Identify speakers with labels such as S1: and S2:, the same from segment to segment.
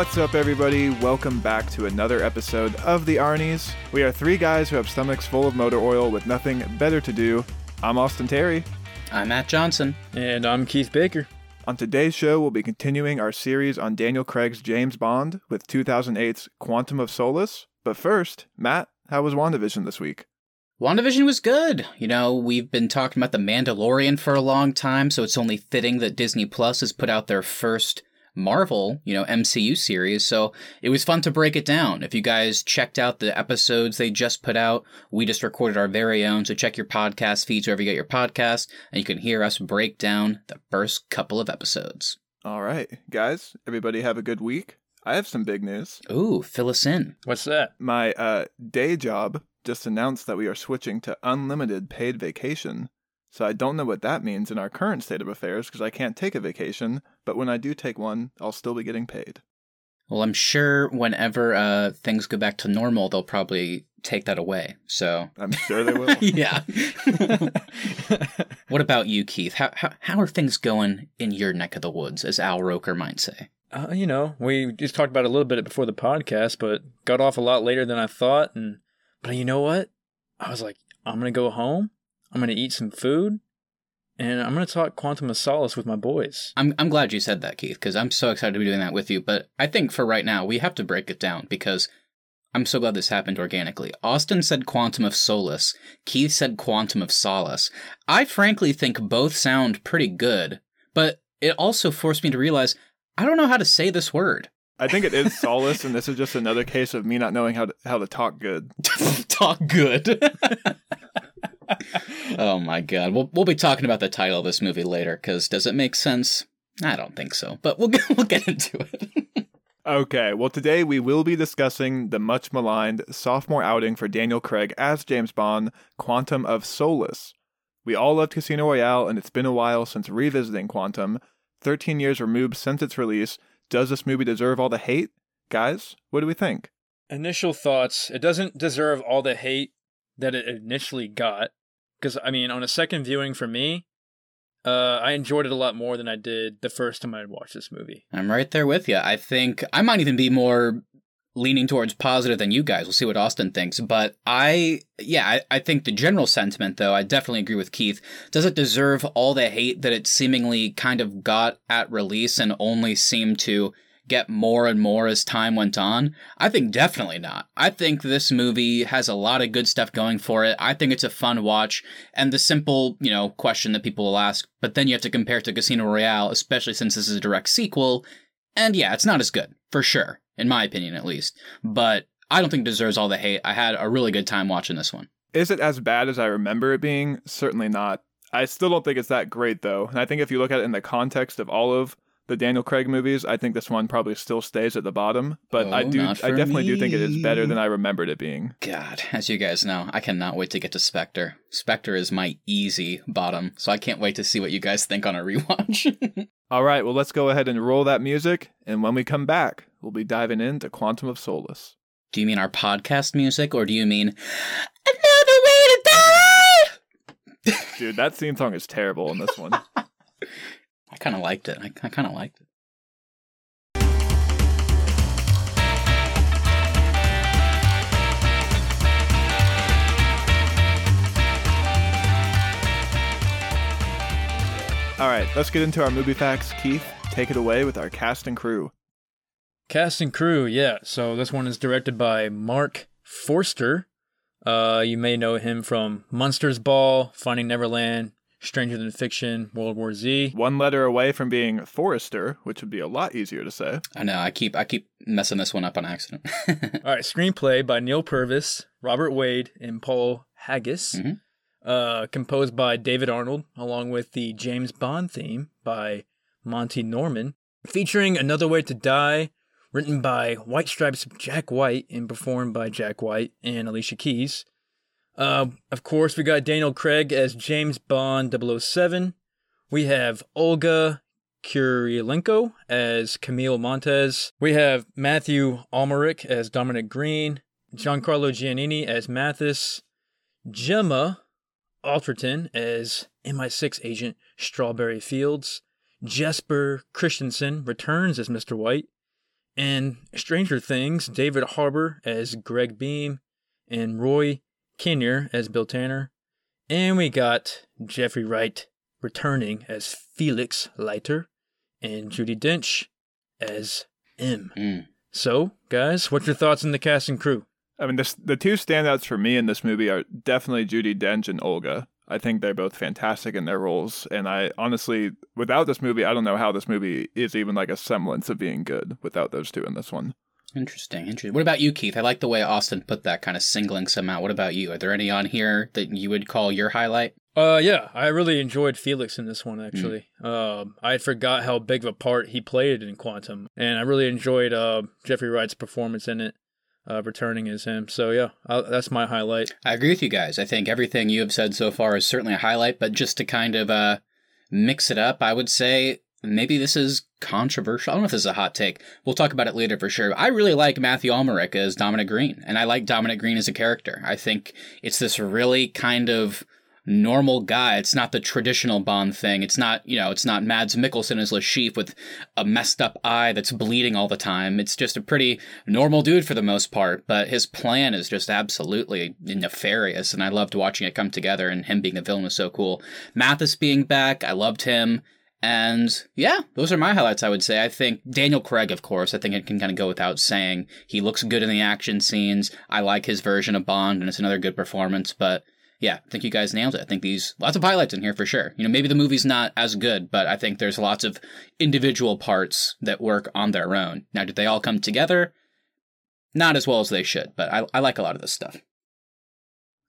S1: What's up, everybody? Welcome back to another episode of The Arnies. We are three guys who have stomachs full of motor oil with nothing better to do. I'm Austin Terry.
S2: I'm Matt Johnson.
S3: And I'm Keith Baker.
S1: On today's show, we'll be continuing our series on Daniel Craig's James Bond with 2008's Quantum of Solace. But first, Matt, how was WandaVision this week?
S2: WandaVision was good. You know, we've been talking about The Mandalorian for a long time, so it's only fitting that Disney Plus has put out their first Marvel, you know, MCU series. So it was fun to break it down. If you guys checked out the episodes they just put out, we just recorded our very own. So check your podcast feeds wherever you get your podcast, and you can hear us break down the first couple of episodes.
S1: All right, guys, everybody have a good week. I have some big news.
S2: Ooh, fill us in.
S3: What's that?
S1: My uh, day job just announced that we are switching to unlimited paid vacation. So I don't know what that means in our current state of affairs because I can't take a vacation, but when I do take one, I'll still be getting paid.
S2: Well, I'm sure whenever uh, things go back to normal, they'll probably take that away. So
S1: I'm sure they will.
S2: yeah. what about you, Keith? How, how how are things going in your neck of the woods, as Al Roker might say?
S3: Uh, you know, we just talked about it a little bit before the podcast, but got off a lot later than I thought. And but you know what? I was like, I'm gonna go home. I'm gonna eat some food, and I'm gonna talk Quantum of Solace with my boys.
S2: I'm I'm glad you said that, Keith, because I'm so excited to be doing that with you. But I think for right now, we have to break it down because I'm so glad this happened organically. Austin said Quantum of Solace. Keith said Quantum of Solace. I frankly think both sound pretty good, but it also forced me to realize I don't know how to say this word.
S1: I think it is solace, and this is just another case of me not knowing how to how to talk good.
S2: talk good. oh my god. We'll we'll be talking about the title of this movie later cuz does it make sense? I don't think so, but we'll get, we'll get into it.
S1: okay, well today we will be discussing the much maligned sophomore outing for Daniel Craig as James Bond, Quantum of Solace. We all loved Casino Royale and it's been a while since revisiting Quantum. 13 years removed since its release. Does this movie deserve all the hate? Guys, what do we think?
S3: Initial thoughts. It doesn't deserve all the hate that it initially got. Because, I mean, on a second viewing for me, uh, I enjoyed it a lot more than I did the first time I watched this movie.
S2: I'm right there with you. I think I might even be more leaning towards positive than you guys. We'll see what Austin thinks. But I, yeah, I, I, think the general sentiment, though, I definitely agree with Keith. Does it deserve all the hate that it seemingly kind of got at release and only seemed to get more and more as time went on? I think definitely not. I think this movie has a lot of good stuff going for it. I think it's a fun watch. And the simple, you know, question that people will ask, but then you have to compare it to Casino Royale, especially since this is a direct sequel. And yeah, it's not as good, for sure in my opinion at least. But I don't think it deserves all the hate. I had a really good time watching this one.
S1: Is it as bad as I remember it being? Certainly not. I still don't think it's that great though. And I think if you look at it in the context of all of the Daniel Craig movies, I think this one probably still stays at the bottom. But oh, I do I definitely me. do think it is better than I remembered it being.
S2: God, as you guys know, I cannot wait to get to Spectre. Spectre is my easy bottom, so I can't wait to see what you guys think on a rewatch.
S1: all right, well let's go ahead and roll that music, and when we come back, we'll be diving into Quantum of Solace.
S2: Do you mean our podcast music, or do you mean another way to die?
S1: Dude, that theme song is terrible in this one.
S2: I kind of liked it. I, I kind of liked it.
S1: All right, let's get into our movie facts. Keith, take it away with our cast and crew.
S3: Cast and crew, yeah. So this one is directed by Marc Forster. Uh, you may know him from Monsters Ball, Finding Neverland, Stranger Than Fiction, World War Z.
S1: One letter away from being Forrester, which would be a lot easier to say.
S2: I know. I keep I keep messing this one up on accident.
S3: All right, screenplay by Neal Purvis, Robert Wade, and Paul Haggis. Mm-hmm. Uh, composed by David Arnold, along with the James Bond theme by Monty Norman, featuring Another Way to Die, written by White Stripes Jack White and performed by Jack White and Alicia Keys. Uh, of course, we got Daniel Craig as James Bond 007. We have Olga Kurylenko as Camille Montes. We have Mathieu Amalric as Dominic Greene. Giancarlo Giannini as Mathis. Gemma Arterton as MI6 agent Strawberry Fields. Jesper Christensen returns as Mr. White. And Stranger Things, David Harbour as Gregg Beam, and Rory Kinnear as Bill Tanner. And we got Jeffrey Wright returning as Felix Leiter, and Judi Dench as M.
S2: Mm.
S3: So, guys, what's your thoughts on the cast and crew?
S1: I mean, this, the two standouts for me in this movie are definitely Judi Dench and Olga. I think they're both fantastic in their roles, and I honestly, without this movie, I don't know how this movie is even like a semblance of being good without those two in this one.
S2: Interesting, interesting. What about you, Keith? I like the way Austin put that, kind of singling some out. What about you? Are there any on here that you would call your highlight?
S3: Uh, yeah, I really enjoyed Felix in this one. Actually, um, I had forgot how big of a part he played in Quantum, and I really enjoyed uh, Jeffrey Wright's performance in it, uh, returning as him. So yeah, i that's my highlight.
S2: I agree with you guys. I think everything you have said so far is certainly a highlight, but just to kind of uh, mix it up, I would say maybe this is controversial. I don't know if this is a hot take. We'll talk about it later for sure. I really like Mathieu Amalric as Dominic Greene, and I like Dominic Greene as a character. I think it's this really kind of normal guy. It's not the traditional Bond thing. It's not, you know, it's not Mads Mikkelsen as Chiffre with a messed up eye that's bleeding all the time. It's just a pretty normal dude for the most part, but his plan is just absolutely nefarious, and I loved watching it come together, and him being the villain was so cool. Mathis being back, I loved him. And yeah, those are my highlights, I would say. I think Daniel Craig, of course, I think it can kind of go without saying. He looks good in the action scenes. I like his version of Bond, and it's another good performance. But yeah, I think you guys nailed it. I think these, lots of highlights in here for sure. You know, maybe the movie's not as good, but I think there's lots of individual parts that work on their own. Now, did they all come together? Not as well as they should, but I, I like a lot of this stuff.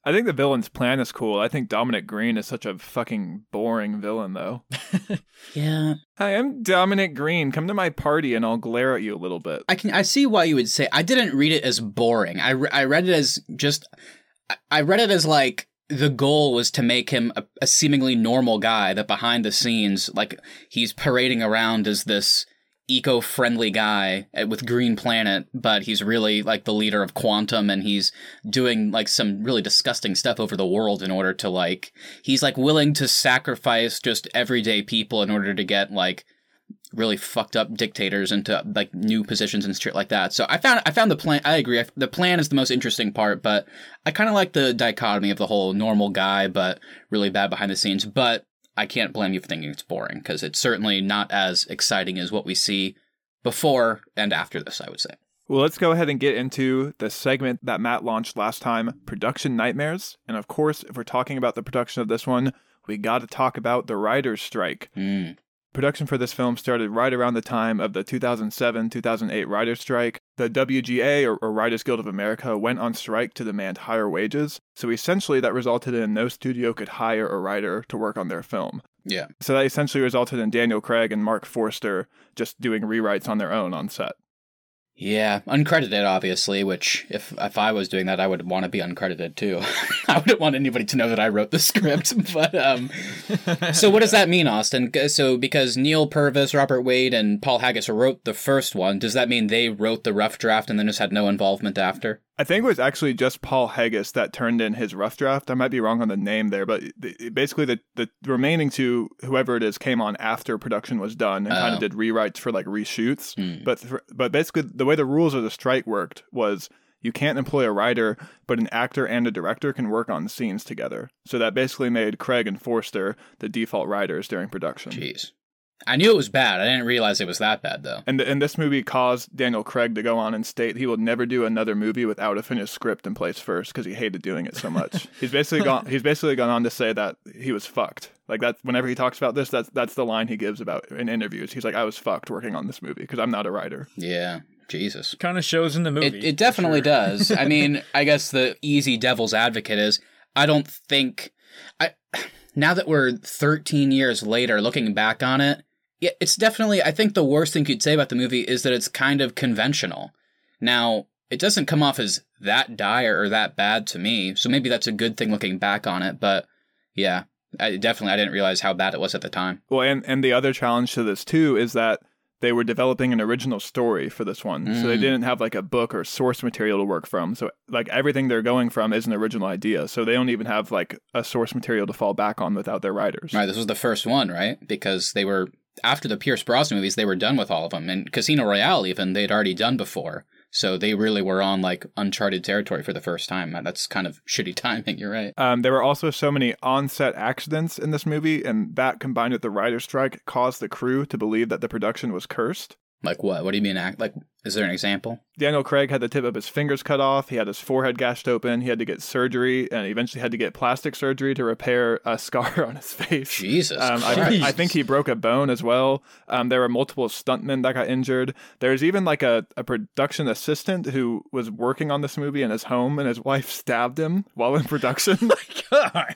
S1: I think the villain's plan is cool. I think Dominic Greene is such a fucking boring villain, though.
S2: yeah.
S1: Hi, I'm Dominic Greene. Come to my party and I'll glare at you a little bit.
S2: I can I see why you would say I didn't read it as boring. I, re- I read it as just I read it as like the goal was to make him a, a seemingly normal guy that behind the scenes like he's parading around as this eco-friendly guy uh, with Green Planet, but he's really like the leader of Quantum and he's doing like some really disgusting stuff over the world in order to like he's like willing to sacrifice just everyday people in order to get like really fucked up dictators into like new positions and shit like that. So I found I found the plan. I agree. The plan is the most interesting part, but I kind of like the dichotomy of the whole normal guy but really bad behind the scenes. But I can't blame you for thinking it's boring because it's certainly not as exciting as what we see before and after this. I would say.
S1: Well, let's go ahead and get into the segment that Matt launched last time production nightmares. And of course, if we're talking about the production of this one, we got to talk about the writer's strike.
S2: Mm.
S1: Production for this film started right around the time of the 2007 2008 writer's strike. The WGA, or, or, Writers Guild of America, went on strike to demand higher wages. So essentially, that resulted in no studio could hire a writer to work on their film.
S2: Yeah.
S1: So that essentially resulted in Daniel Craig and Marc Forster just doing rewrites on their own on set.
S2: Yeah, uncredited, obviously. Which, if if I was doing that, I would want to be uncredited too. I wouldn't want anybody to know that I wrote the script. But um, so what does that mean, Austin? So because Neal Purvis, Robert Wade, and Paul Haggis wrote the first one, does that mean they wrote the rough draft and then just had no involvement after?
S1: I think it was actually just Paul Haggis that turned in his rough draft. I might be wrong on the name there, but basically the, the remaining two, whoever it is, came on after production was done and oh. kind of did rewrites for like reshoots.
S2: Mm.
S1: But but basically the way the rules of the strike worked was you can't employ a writer, but an actor and a director can work on scenes together. So that basically made Craig and Forster the default writers during production.
S2: Jeez. I knew it was bad. I didn't realize it was that bad, though.
S1: And and this movie caused Daniel Craig to go on and state he will never do another movie without a finished script in place first because he hated doing it so much. he's basically gone. He's basically gone on to say that he was fucked. Like that. Whenever he talks about this, that's that's the line he gives about in interviews. He's like, "I was fucked working on this movie because I'm not a writer."
S2: Yeah. Jesus.
S3: Kind of shows in the movie.
S2: It, it definitely sure. does. I mean, I guess the easy devil's advocate is I don't think I now that we're 13 years later looking back on it, yeah, it's definitely. I think the worst thing you'd say about the movie is that it's kind of conventional. Now, it doesn't come off as that dire or that bad to me, so maybe that's a good thing looking back on it. But yeah, I definitely I didn't realize how bad it was at the time.
S1: Well, and and the other challenge to this too is that they were developing an original story for this one. Mm. So they mm. didn't have like a book or source material to work from. So like everything they're going from is an original idea. So they don't even have like a source material to fall back on without their writers.
S2: Right. This was the first one, right? Because they were after the Pierce Brosnan movies, they were done with all of them, and Casino Royale even they'd already done before. So they really were on like uncharted territory for the first time. That's kind of shitty timing. You're right.
S1: Um, there were also so many on-set accidents in this movie, and that combined with the writer's strike caused the crew to believe that the production was cursed.
S2: Like what? What do you mean? Act like? Is there an example?
S1: Daniel Craig had the tip of his fingers cut off. He had his forehead gashed open. He had to get surgery, and eventually had to get plastic surgery to repair a scar on his face.
S2: Jesus,
S1: um, I, I, think he broke a bone as well. Um, there were multiple stuntmen that got injured. There's even like a, a production assistant who was working on this movie in his home, and his wife stabbed him while in production.
S3: oh my God.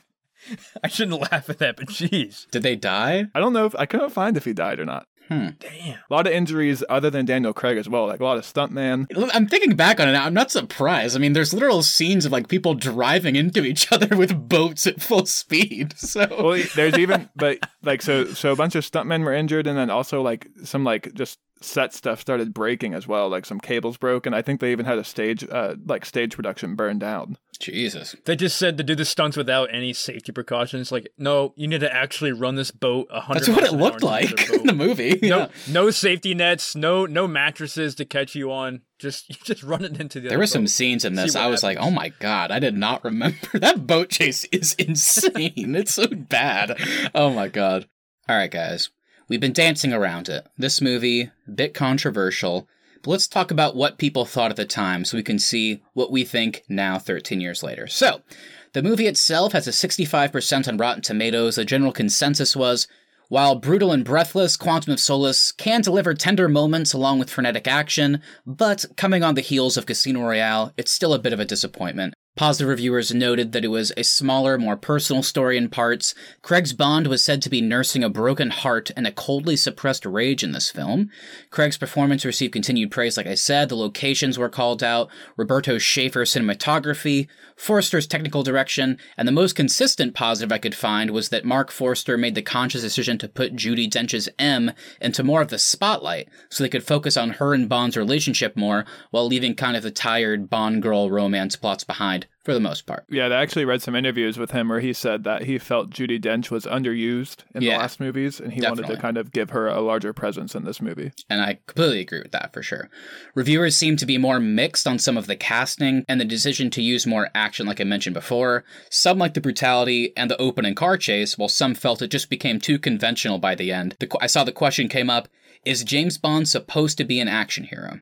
S3: I shouldn't laugh at that, but jeez.
S2: Did they die?
S1: I don't know if I couldn't find if he died or not.
S2: Hmm.
S3: Damn.
S1: A lot of injuries other than Daniel Craig as well, like a lot of stuntman.
S2: I'm thinking back on it now. I'm not surprised. I mean, there's literal scenes of like people driving into each other with boats at full speed. So
S1: well, there's even but like so so a bunch of stuntmen were injured, and then also like some like just set stuff started breaking as well. Like some cables broke, and I think they even had a stage uh like stage production burned down.
S2: Jesus.
S3: They just said to do the stunts without any safety precautions. Like, no, you need to actually run this boat hundred.
S2: That's what it looked like in the movie.
S3: No,
S2: yeah.
S3: no safety nets, no no mattresses to catch you on. Just you just run it into the.
S2: There were some scenes in this. I was happens. like, oh my god, I did not remember that boat chase is insane. it's so bad. Oh my god. All right, guys. We've been dancing around it. This movie, a bit controversial, but let's talk about what people thought at the time so we can see what we think now 13 years later. So, the movie itself has a 65% on Rotten Tomatoes. The general consensus was while brutal and breathless, Quantum of Solace can deliver tender moments along with frenetic action, but coming on the heels of Casino Royale, it's still a bit of a disappointment. Positive reviewers noted that it was a smaller, more personal story in parts. Craig's Bond was said to be nursing a broken heart and a coldly suppressed rage in this film. Craig's performance received continued praise, like I said. The locations were called out. Roberto Schaefer's cinematography, Forster's technical direction, and the most consistent positive I could find was that Marc Forster made the conscious decision to put Judi Dench's M into more of the spotlight so they could focus on her and Bond's relationship more while leaving kind of the tired Bond girl romance plots behind for the most part.
S1: Yeah, I actually read some interviews with him where he said that he felt Judi Dench was underused in yeah, the last movies and he definitely. wanted to kind of give her a larger presence in this movie.
S2: And I completely agree with that for sure. Reviewers seem to be more mixed on some of the casting and the decision to use more action, like I mentioned before. Some liked the brutality and the opening car chase, while some felt it just became too conventional by the end. The, I saw the question came up is James Bond supposed to be an action hero?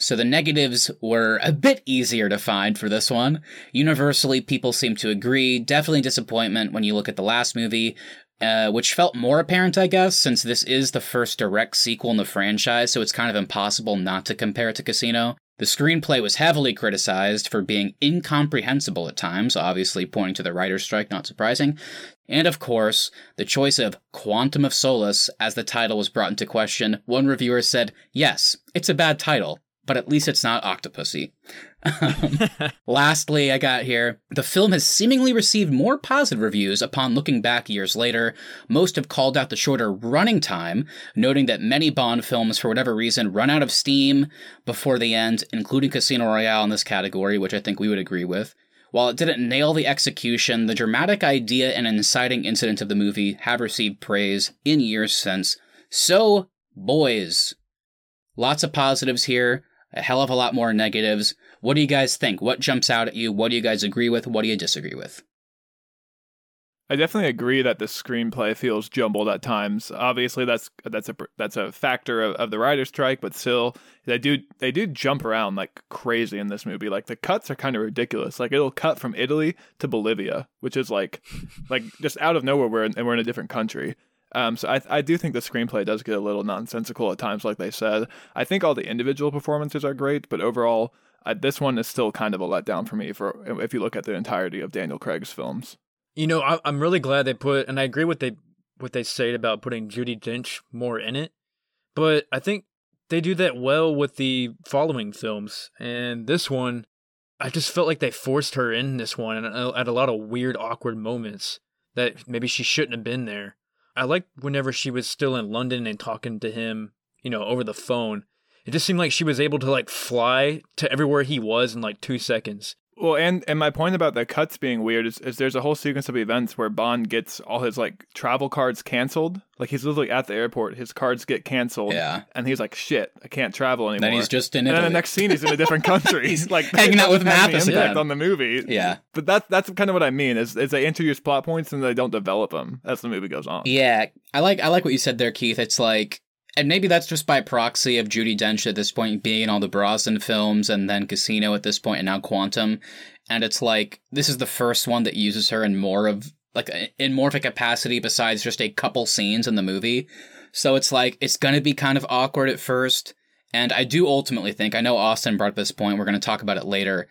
S2: So the negatives were a bit easier to find for this one. Universally, people seem to agree. Definitely disappointment when you look at the last movie, uh, which felt more apparent, I guess, since this is the first direct sequel in the franchise, so it's kind of impossible not to compare it to Casino. The screenplay was heavily criticized for being incomprehensible at times, obviously pointing to the writer's strike, not surprising. And of course, the choice of Quantum of Solace as the title was brought into question. One reviewer said, Yes, it's a bad title, but at least it's not Octopussy. Um, lastly, I got here the film has seemingly received more positive reviews upon looking back years later. Most have called out the shorter running time, noting that many Bond films, for whatever reason, run out of steam before the end, including Casino Royale in this category, which I think we would agree with. While it didn't nail the execution, the dramatic idea and inciting incident of the movie have received praise in years since. So, boys, lots of positives here a hell of a lot more negatives. What do you guys think? What jumps out at you? What do you guys agree with? What do you disagree with?
S1: I definitely agree that the screenplay feels jumbled at times. Obviously, that's that's a that's a factor of, of the writer's strike, but still, they do they do jump around like crazy in this movie. Like the cuts are kind of ridiculous. Like it'll cut from Italy to Bolivia, which is like like just out of nowhere. We're in, and we're in a different country. Um, so I, I do think the screenplay does get a little nonsensical at times, like they said. I think all the individual performances are great, but overall, uh, this one is still kind of a letdown for me. For if you look at the entirety of Daniel Craig's films,
S3: you know, I, I'm really glad they put, and I agree with they what they said about putting Judi Dench more in it, but I think they do that well with the following films, and this one, I just felt like they forced her in this one and at a lot of weird, awkward moments that maybe she shouldn't have been there. I liked whenever she was still in London and talking to him, you know, over the phone. It just seemed like she was able to like fly to everywhere he was in like two seconds.
S1: Well, and and my point about the cuts being weird is, is there's a whole sequence of events where Bond gets all his like travel cards canceled. Like he's literally at the airport, his cards get canceled.
S2: Yeah.
S1: And he's like, "Shit, I can't travel anymore."
S2: Then he's just in
S1: and then the next scene he's in a different country.
S2: He's
S1: like
S2: hanging out with
S1: have impact on the movie.
S2: Yeah.
S1: But that's that's kind of what I mean is, is they introduce plot points and they don't develop them as the movie goes on.
S2: Yeah, I like I like what you said there, Keith. It's like, and maybe that's just by proxy of Judi Dench at this point being in all the Brosnan films, and then Casino at this point, and now Quantum, and it's like this is the first one that uses her in more of like in more of a capacity besides just a couple scenes in the movie. So it's like it's gonna be kind of awkward at first, and I do ultimately think I know Austin brought up this point. We're gonna talk about it later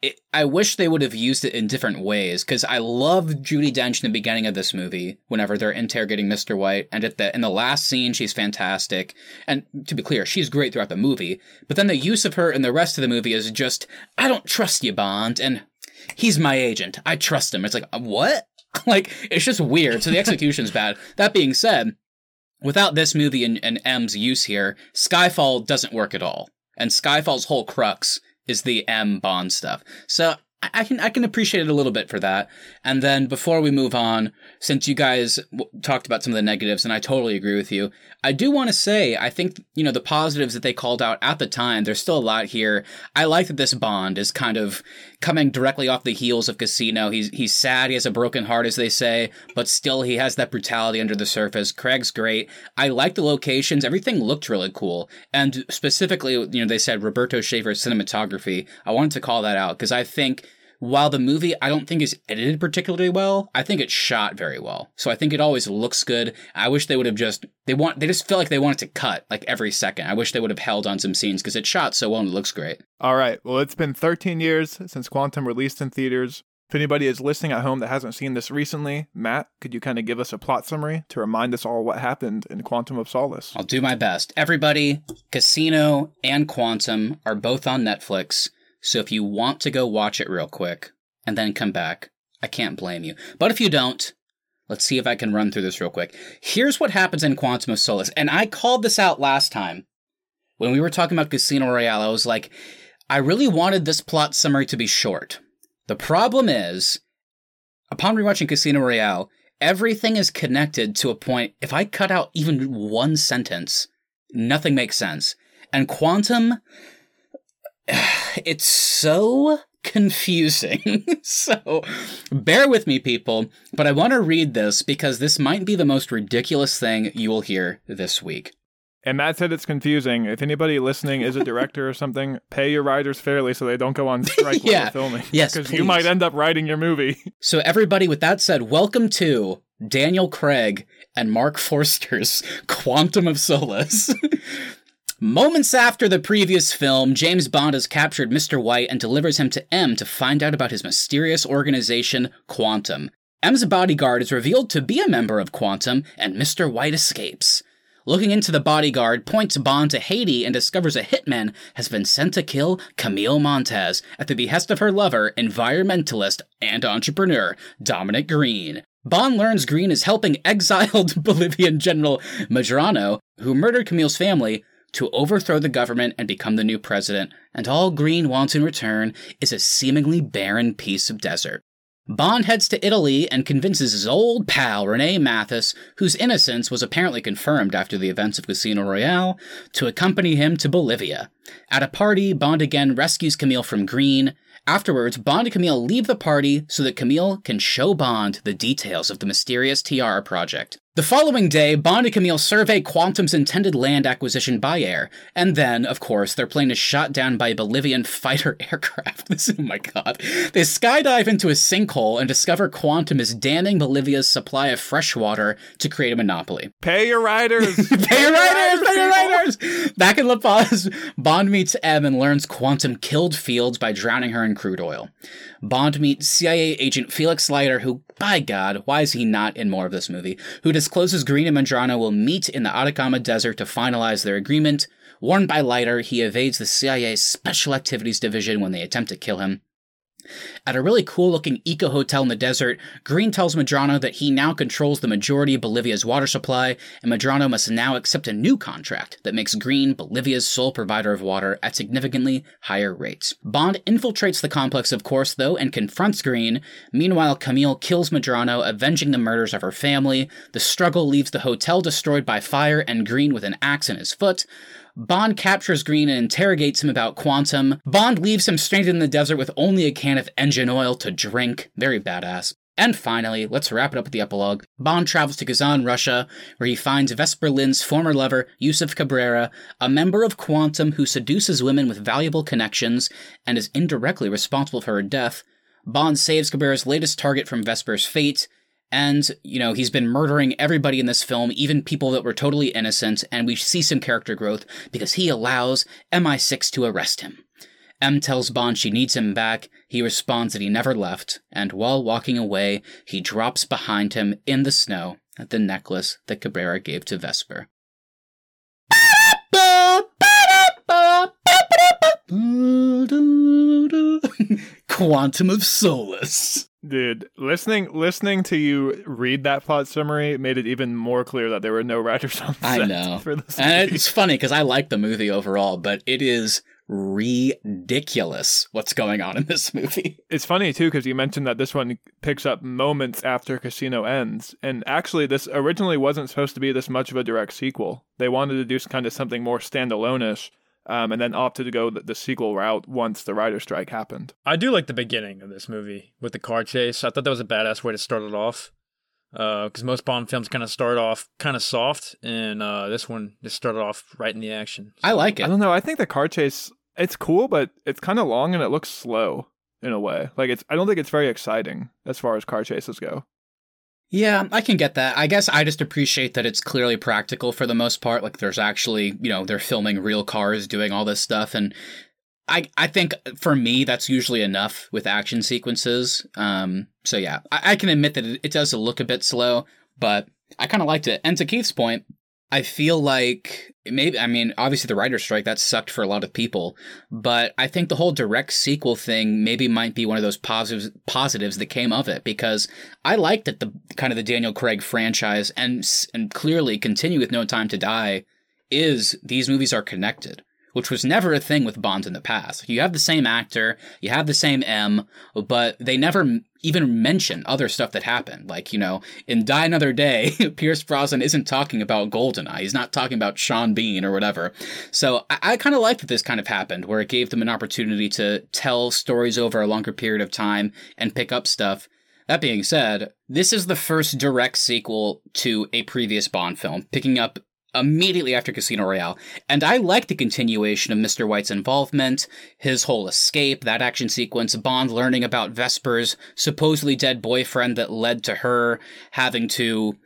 S2: it, I wish they would have used it in different ways because I love Judi Dench in the beginning of this movie. Whenever they're interrogating Mr. White, and at the in the last scene, she's fantastic. And to be clear, she's great throughout the movie. But then the use of her in the rest of the movie is just, I don't trust you, Bond, and he's my agent. I trust him. It's like uh, what? like it's just weird. So the execution's bad. That being said, without this movie and, and M's use here, Skyfall doesn't work at all. And Skyfall's whole crux is the M Bond stuff. So I, can I can appreciate it a little bit for that. And then before we move on, since you guys w- talked about some of the negatives, and I totally agree with you, I do want to say I think you know the positives that they called out at the time. There's still a lot here. I like that this Bond is kind of coming directly off the heels of Casino. He's he's sad. He has a broken heart, as they say, but still he has that brutality under the surface. Craig's great. I like the locations. Everything looked really cool, and specifically, you know, they said Roberto Schaefer's cinematography. I wanted to call that out because I think while the movie I don't think is edited particularly well, I think it's shot very well. So I think it always looks good. I wish they would have just they want they just feel like they wanted to cut like every second. I wish they would have held on some scenes because it's shot so well and it looks great.
S1: All right. Well, it's been 13 years since Quantum released in theaters. If anybody is listening at home that hasn't seen this recently, Matt, could you kind of give us a plot summary to remind us all what happened in Quantum of Solace?
S2: I'll do my best. Everybody, Casino and Quantum are both on Netflix. So if you want to go watch it real quick and then come back, I can't blame you. But if you don't, let's see if I can run through this real quick. Here's what happens in Quantum of Solace. And I called this out last time when we were talking about Casino Royale. I was like, I really wanted this plot summary to be short. The problem is, upon rewatching Casino Royale, everything is connected to a point. If I cut out even one sentence, nothing makes sense. And Quantum, it's so confusing. so bear with me, people, but I want to read this because this might be the most ridiculous thing you will hear this week.
S1: And Matt said it's confusing. If anybody listening is a director or something, pay your writers fairly so they don't go on strike while
S2: Yeah.
S1: they're filming.
S2: Yes,
S1: Because you might end up writing your movie.
S2: So, everybody, with that said, welcome to Daniel Craig and Marc Forster's Quantum of Solace. Moments after the previous film, James Bond has captured Mr. White and delivers him to M to find out about his mysterious organization, Quantum. M's bodyguard is revealed to be a member of Quantum, and Mr. White escapes. Looking into the bodyguard, points Bond to Haiti and discovers a hitman has been sent to kill Camille Montes at the behest of her lover, environmentalist, and entrepreneur, Dominic Greene. Bond learns Greene is helping exiled Bolivian General Medrano, who murdered Camille's family, to overthrow the government and become the new president, and all Greene wants in return is a seemingly barren piece of desert. Bond heads to Italy and convinces his old pal Rene Mathis, whose innocence was apparently confirmed after the events of Casino Royale, to accompany him to Bolivia. At a party, Bond again rescues Camille from Greene. Afterwards, Bond and Camille leave the party so that Camille can show Bond the details of the mysterious Tiara project. The following day, Bond and Camille survey Quantum's intended land acquisition by air, and then, of course, their plane is shot down by a Bolivian fighter aircraft. This, oh my god. They skydive into a sinkhole and discover Quantum is damming Bolivia's supply of fresh water to create a monopoly.
S1: Pay your writers.
S2: Pay your writers! Pay your writers! Back in La Paz, Bond meets M and learns Quantum killed Fields by drowning her in crude oil. Bond meets CIA agent Felix Leiter, who, by God, why is he not in more of this movie? Who discloses Greene and Mandrano will meet in the Atacama Desert to finalize their agreement. Warned by Leiter, he evades the CIA's Special Activities Division when they attempt to kill him. At a really cool looking eco hotel in the desert, Greene tells Medrano that he now controls the majority of Bolivia's water supply, and Medrano must now accept a new contract that makes Greene Bolivia's sole provider of water at significantly higher rates. Bond infiltrates the complex, of course, though, and confronts Greene. Meanwhile, Camille kills Medrano, avenging the murders of her family. The struggle leaves the hotel destroyed by fire and Greene with an axe in his foot. Bond captures Greene and interrogates him about Quantum. Bond leaves him stranded in the desert with only a can of engine oil to drink. Very badass. And finally, let's wrap it up with the epilogue. Bond travels to Kazan, Russia, where he finds Vesper Lynd's former lover, Yusef Kabira, a member of Quantum who seduces women with valuable connections and is indirectly responsible for her death. Bond saves Kabira's latest target from Vesper's fate, and, you know, he's been murdering everybody in this film, even people that were totally innocent, and we see some character growth because he allows MI6 to arrest him. M tells Bond she needs him back. He responds that he never left, and while walking away, he drops behind him in the snow the necklace that Kabira gave to Vesper. Quantum of Solace.
S1: Dude, listening listening to you read that plot summary made it even more clear that there were no writers on set
S2: I know.
S1: for this.
S2: And
S1: movie.
S2: it's funny because I like the movie overall, but it is ridiculous what's going on in this movie.
S1: It's funny too because you mentioned that this one picks up moments after Casino ends, and actually, this originally wasn't supposed to be this much of a direct sequel. They wanted to do kind of something more standalone-ish, um, and then opted to go the, the sequel route once the writer strike happened.
S3: I do like the beginning of this movie with the car chase. I thought that was a badass way to start it off. Because most Bond films kind of start off kind of soft, and uh, this one just started off right in the action.
S2: I like it.
S1: I don't know. I think the car chase it's cool, but it's kind of long and it looks slow in a way. Like it's I don't think it's very exciting as far as car chases go.
S2: Yeah, I can get that. I guess I just appreciate that it's clearly practical for the most part. Like there's actually, you know, they're filming real cars doing all this stuff and I I think for me that's usually enough with action sequences. Um so yeah, I, I can admit that it, it does look a bit slow, but I kind of liked it. And to Keith's point, I feel like maybe I mean obviously the writer's strike that sucked for a lot of people, but I think the whole direct sequel thing maybe might be one of those positives positives that came of it because I liked that the kind of the Daniel Craig franchise and and clearly continue with No Time to Die is these movies are connected. Which was never a thing with Bond in the past. You have the same actor, you have the same M, but they never even mention other stuff that happened. Like, you know, in Die Another Day, Pierce Brosnan isn't talking about Goldeneye. He's not talking about Sean Bean or whatever. So I, I kind of like that this kind of happened, where it gave them an opportunity to tell stories over a longer period of time and pick up stuff. That being said, this is the first direct sequel to a previous Bond film, picking up immediately after Casino Royale. And I like the continuation of Mr. White's involvement, his whole escape, that action sequence, Bond learning about Vesper's supposedly dead boyfriend that led to her having to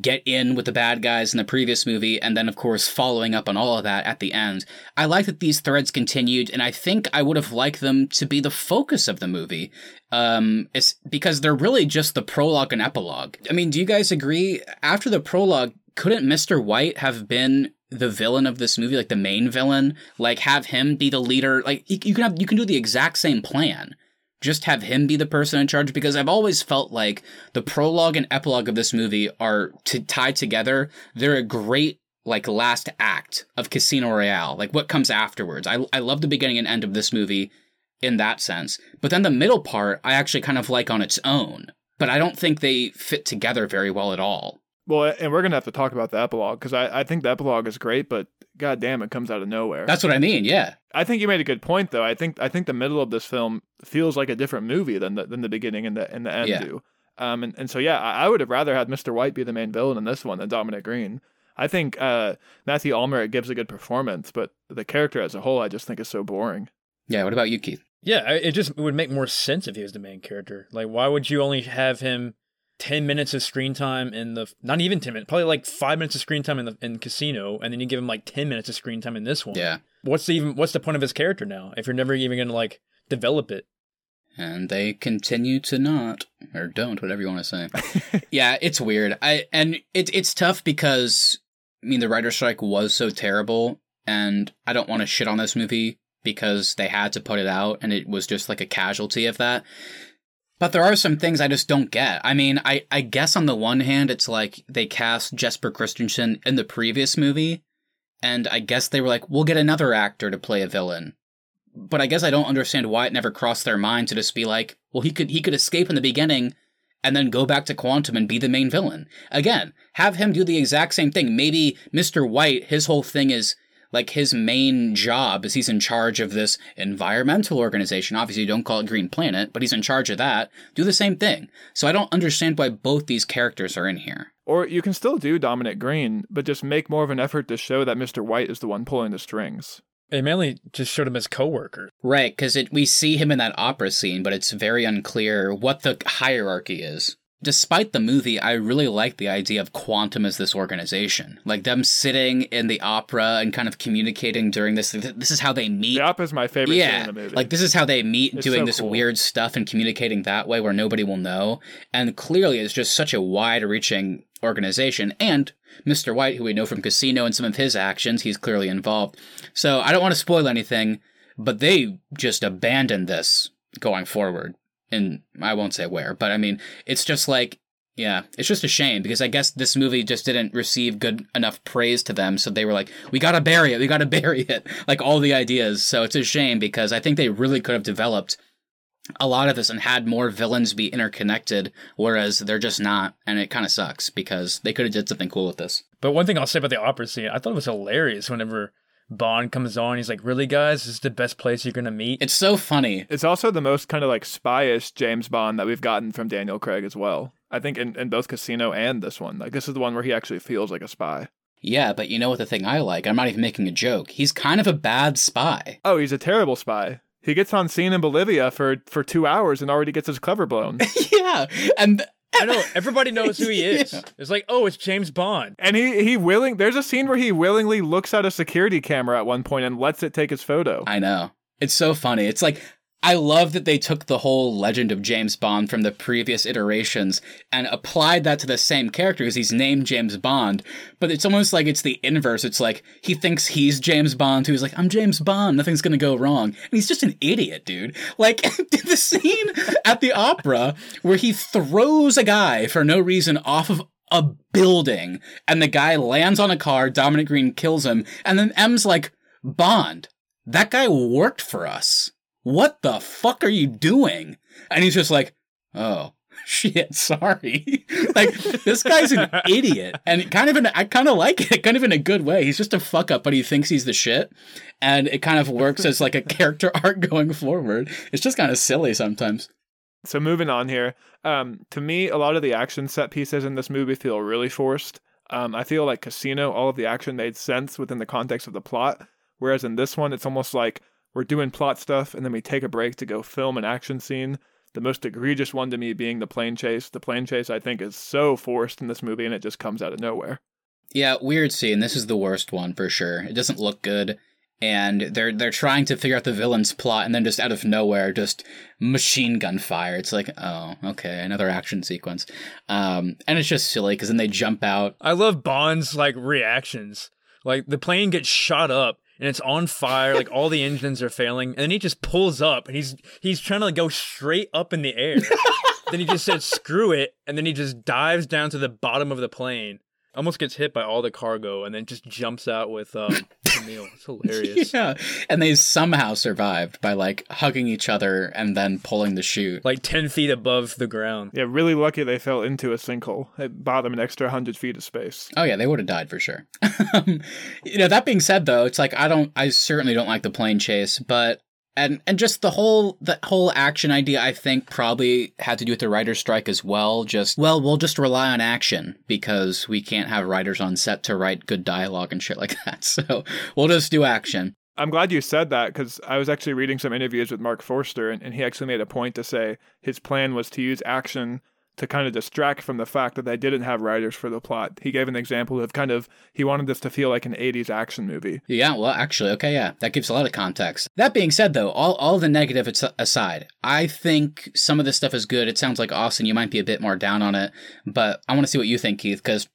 S2: get in with the bad guys in the previous movie, and then, of course, following up on all of that at the end. I like that these threads continued, and I think I would have liked them to be the focus of the movie. Um, it's because they're really just the prologue and epilogue. I mean, do you guys agree? After the prologue, couldn't Mr. White have been the villain of this movie, like the main villain? Like have him be the leader? Like you, can have you can do the exact same plan. Just have him be the person in charge because I've always felt like the prologue and epilogue of this movie are to tied together. They're a great like last act of Casino Royale, like what comes afterwards. I I love the beginning and end of this movie in that sense. But then the middle part I actually kind of like on its own. But I don't think they fit together very well at all.
S1: Well, and we're gonna have to talk about the epilogue because I, I think the epilogue is great, but god damn, it comes out of nowhere.
S2: That's what I mean, yeah.
S1: I think you made a good point though. I think I think the middle of this film feels like a different movie than the than the beginning and the and the end
S2: Yeah.
S1: do. Um, and, and so yeah, I, I would have rather had Mr. White be the main villain in this one than Dominic Greene. I think uh, Mathieu Amalric gives a good performance, but the character as a whole, I just think is so boring.
S2: Yeah, what about you, Keith?
S3: Yeah, it just would make more sense if he was the main character. Like, why would you only have him ten minutes of screen time in the not even ten minutes, probably like five minutes of screen time in the in Casino, and then you give him like ten minutes of screen time in this one?
S2: Yeah.
S3: What's the even what's the point of his character now if you're never even gonna like develop it?
S2: and they continue to not or don't whatever you want to say yeah it's weird i and it, it's tough because i mean the writer strike was so terrible and i don't want to shit on this movie because they had to put it out and it was just like a casualty of that. But there are some things I just don't get. I mean, I, I guess on the one hand, it's like they cast Jesper Christensen in the previous movie, and I guess they were like, we'll get another actor to play a villain. But I guess I don't understand why it never crossed their mind to just be like, well, he could he could escape in the beginning and then go back to Quantum and be the main villain. Again, have him do the exact same thing. Maybe Mr. White, his whole thing is like his main job is he's in charge of this environmental organization. Obviously, you don't call it Green Planet, but he's in charge of that. Do the same thing. So I don't understand why both these characters are in here.
S1: Or you can still do Dominic Greene, but just make more of an effort to show that Mr. White is the one pulling the strings.
S3: They mainly just showed him as co-worker.
S2: Right, because we see him in that opera scene, but it's very unclear what the hierarchy is despite the movie, I really like the idea of Quantum as this organization. Like them sitting in the opera and kind of communicating during this. This is how they meet.
S1: The opera is my favorite
S2: yeah,
S1: in the movie.
S2: Like this is how they meet, it's doing so this cool. weird stuff and communicating that way where nobody will know. And clearly, it's just such a wide-reaching organization. And Mr. White, who we know from Casino and some of his actions, he's clearly involved. So I don't want to spoil anything, but they just abandoned this going forward and I won't say where, but I mean, it's just like, yeah, it's just a shame because I guess this movie just didn't receive good enough praise to them. So they were like, we gotta bury it, we gotta bury it, like all the ideas. So it's a shame because I think they really could have developed a lot of this and had more villains be interconnected, whereas they're just not. And it kind of sucks because they could have did something cool with this.
S3: But one thing I'll say about the opera scene, I thought it was hilarious whenever Bond comes on. He's like, "Really, guys? This is the best place you're gonna meet."
S2: It's so funny.
S1: It's also the most kind of like spyish James Bond that we've gotten from Daniel Craig as well. I think in, in both Casino and this one, like this is the one where he actually feels like a spy.
S2: Yeah, but you know what the thing I like? I'm not even making a joke. He's kind of a bad spy.
S1: Oh, he's a terrible spy. He gets on scene in Bolivia for for two hours and already gets his cover blown.
S2: yeah, and
S3: I know everybody knows who he is. yeah. It's like, oh, it's James Bond.
S1: And he he willing. There's a scene where he willingly looks at a security camera at one point and lets it take his photo.
S2: I know. It's so funny. It's like I love that they took the whole legend of James Bond from the previous iterations and applied that to the same character because he's named James Bond. But it's almost like it's the inverse. It's like he thinks he's James Bond, who's like, I'm James Bond, nothing's gonna go wrong. And he's just an idiot, dude. Like the scene at the opera where he throws a guy for no reason off of a building and the guy lands on a car, Dominic Greene kills him, and then M's like, Bond, that guy worked for us what the fuck are you doing? And he's just like, oh, shit, sorry. like, this guy's an idiot. And kind of in, I kind of like it, kind of in a good way. He's just a fuck up, but he thinks he's the shit. And it kind of works as like a character arc going forward. It's just kind of silly sometimes.
S1: So moving on here, um, to me, a lot of the action set pieces in this movie feel really forced. Um, I feel like Casino, all of the action made sense within the context of the plot, whereas in this one, it's almost like we're doing plot stuff and then we take a break to go film an action scene. The most egregious one to me being the plane chase. The plane chase, I think, is so forced in this movie and it just comes out of nowhere.
S2: Yeah, weird scene. This is the worst one for sure. It doesn't look good. And they're they're trying to figure out the villain's plot, and then just out of nowhere, just machine gun fire. It's like, oh, okay, another action sequence, um, and it's just silly because then they jump out.
S3: I love Bond's like reactions. Like the plane gets shot up, and it's on fire. Like all the engines are failing, and then he just pulls up and he's he's trying to like, go straight up in the air. then he just said screw it, and then he just dives down to the bottom of the plane almost gets hit by all the cargo and then just jumps out with um, Camille. It's hilarious.
S2: yeah, and they somehow survived by like hugging each other and then pulling the chute,
S3: like ten feet above the ground.
S1: Yeah, really lucky they fell into a sinkhole. It bought them an extra hundred feet of space.
S2: Oh yeah, they would have died for sure. you know, that being said, though, it's like I don't, I certainly don't like the plane chase, but and and just the whole the whole action idea i think probably had to do with the writer's strike as well. Just well we'll just rely on action because we can't have writers on set to write good dialogue and shit like that. So we'll just do action.
S1: I'm glad you said that because i was actually reading some interviews with Marc Forster and, and he actually made a point to say his plan was to use action to kind of distract from the fact that they didn't have writers for the plot. He gave an example of kind of he wanted this to feel like an 80s action movie.
S2: Yeah, well, actually, okay, yeah, that gives a lot of context. That being said, though, all all the negative aside, I think some of this stuff is good. It sounds like Austin, you might be a bit more down on it, but I want to see what you think, Keith, because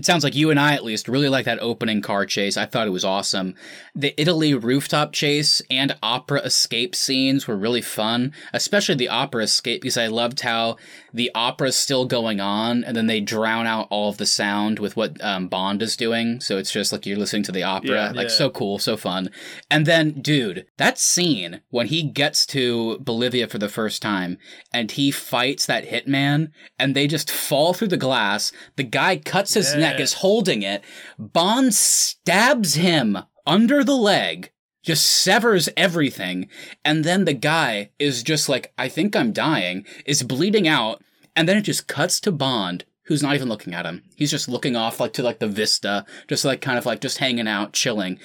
S2: it sounds like you and I, at least, really like that opening car chase. I thought it was awesome. The Italy rooftop chase and opera escape scenes were really fun, especially the opera escape, because I loved how the opera's still going on, and then they drown out all of the sound with what um, Bond is doing. So it's just like you're listening to the opera.
S1: Yeah.
S2: like,
S3: Yeah.
S2: so cool, so fun. And then, dude, that scene when he gets to Bolivia for the first time and he fights that hitman and they just fall through the glass. The guy cuts his neck, Is holding it. Bond stabs him under the leg, just severs everything. And then the guy is just like, I think I'm dying, is bleeding out. And then it just cuts to Bond. Who's not even looking at him? He's just looking off like to like the vista, just like kind of like just hanging out, chilling.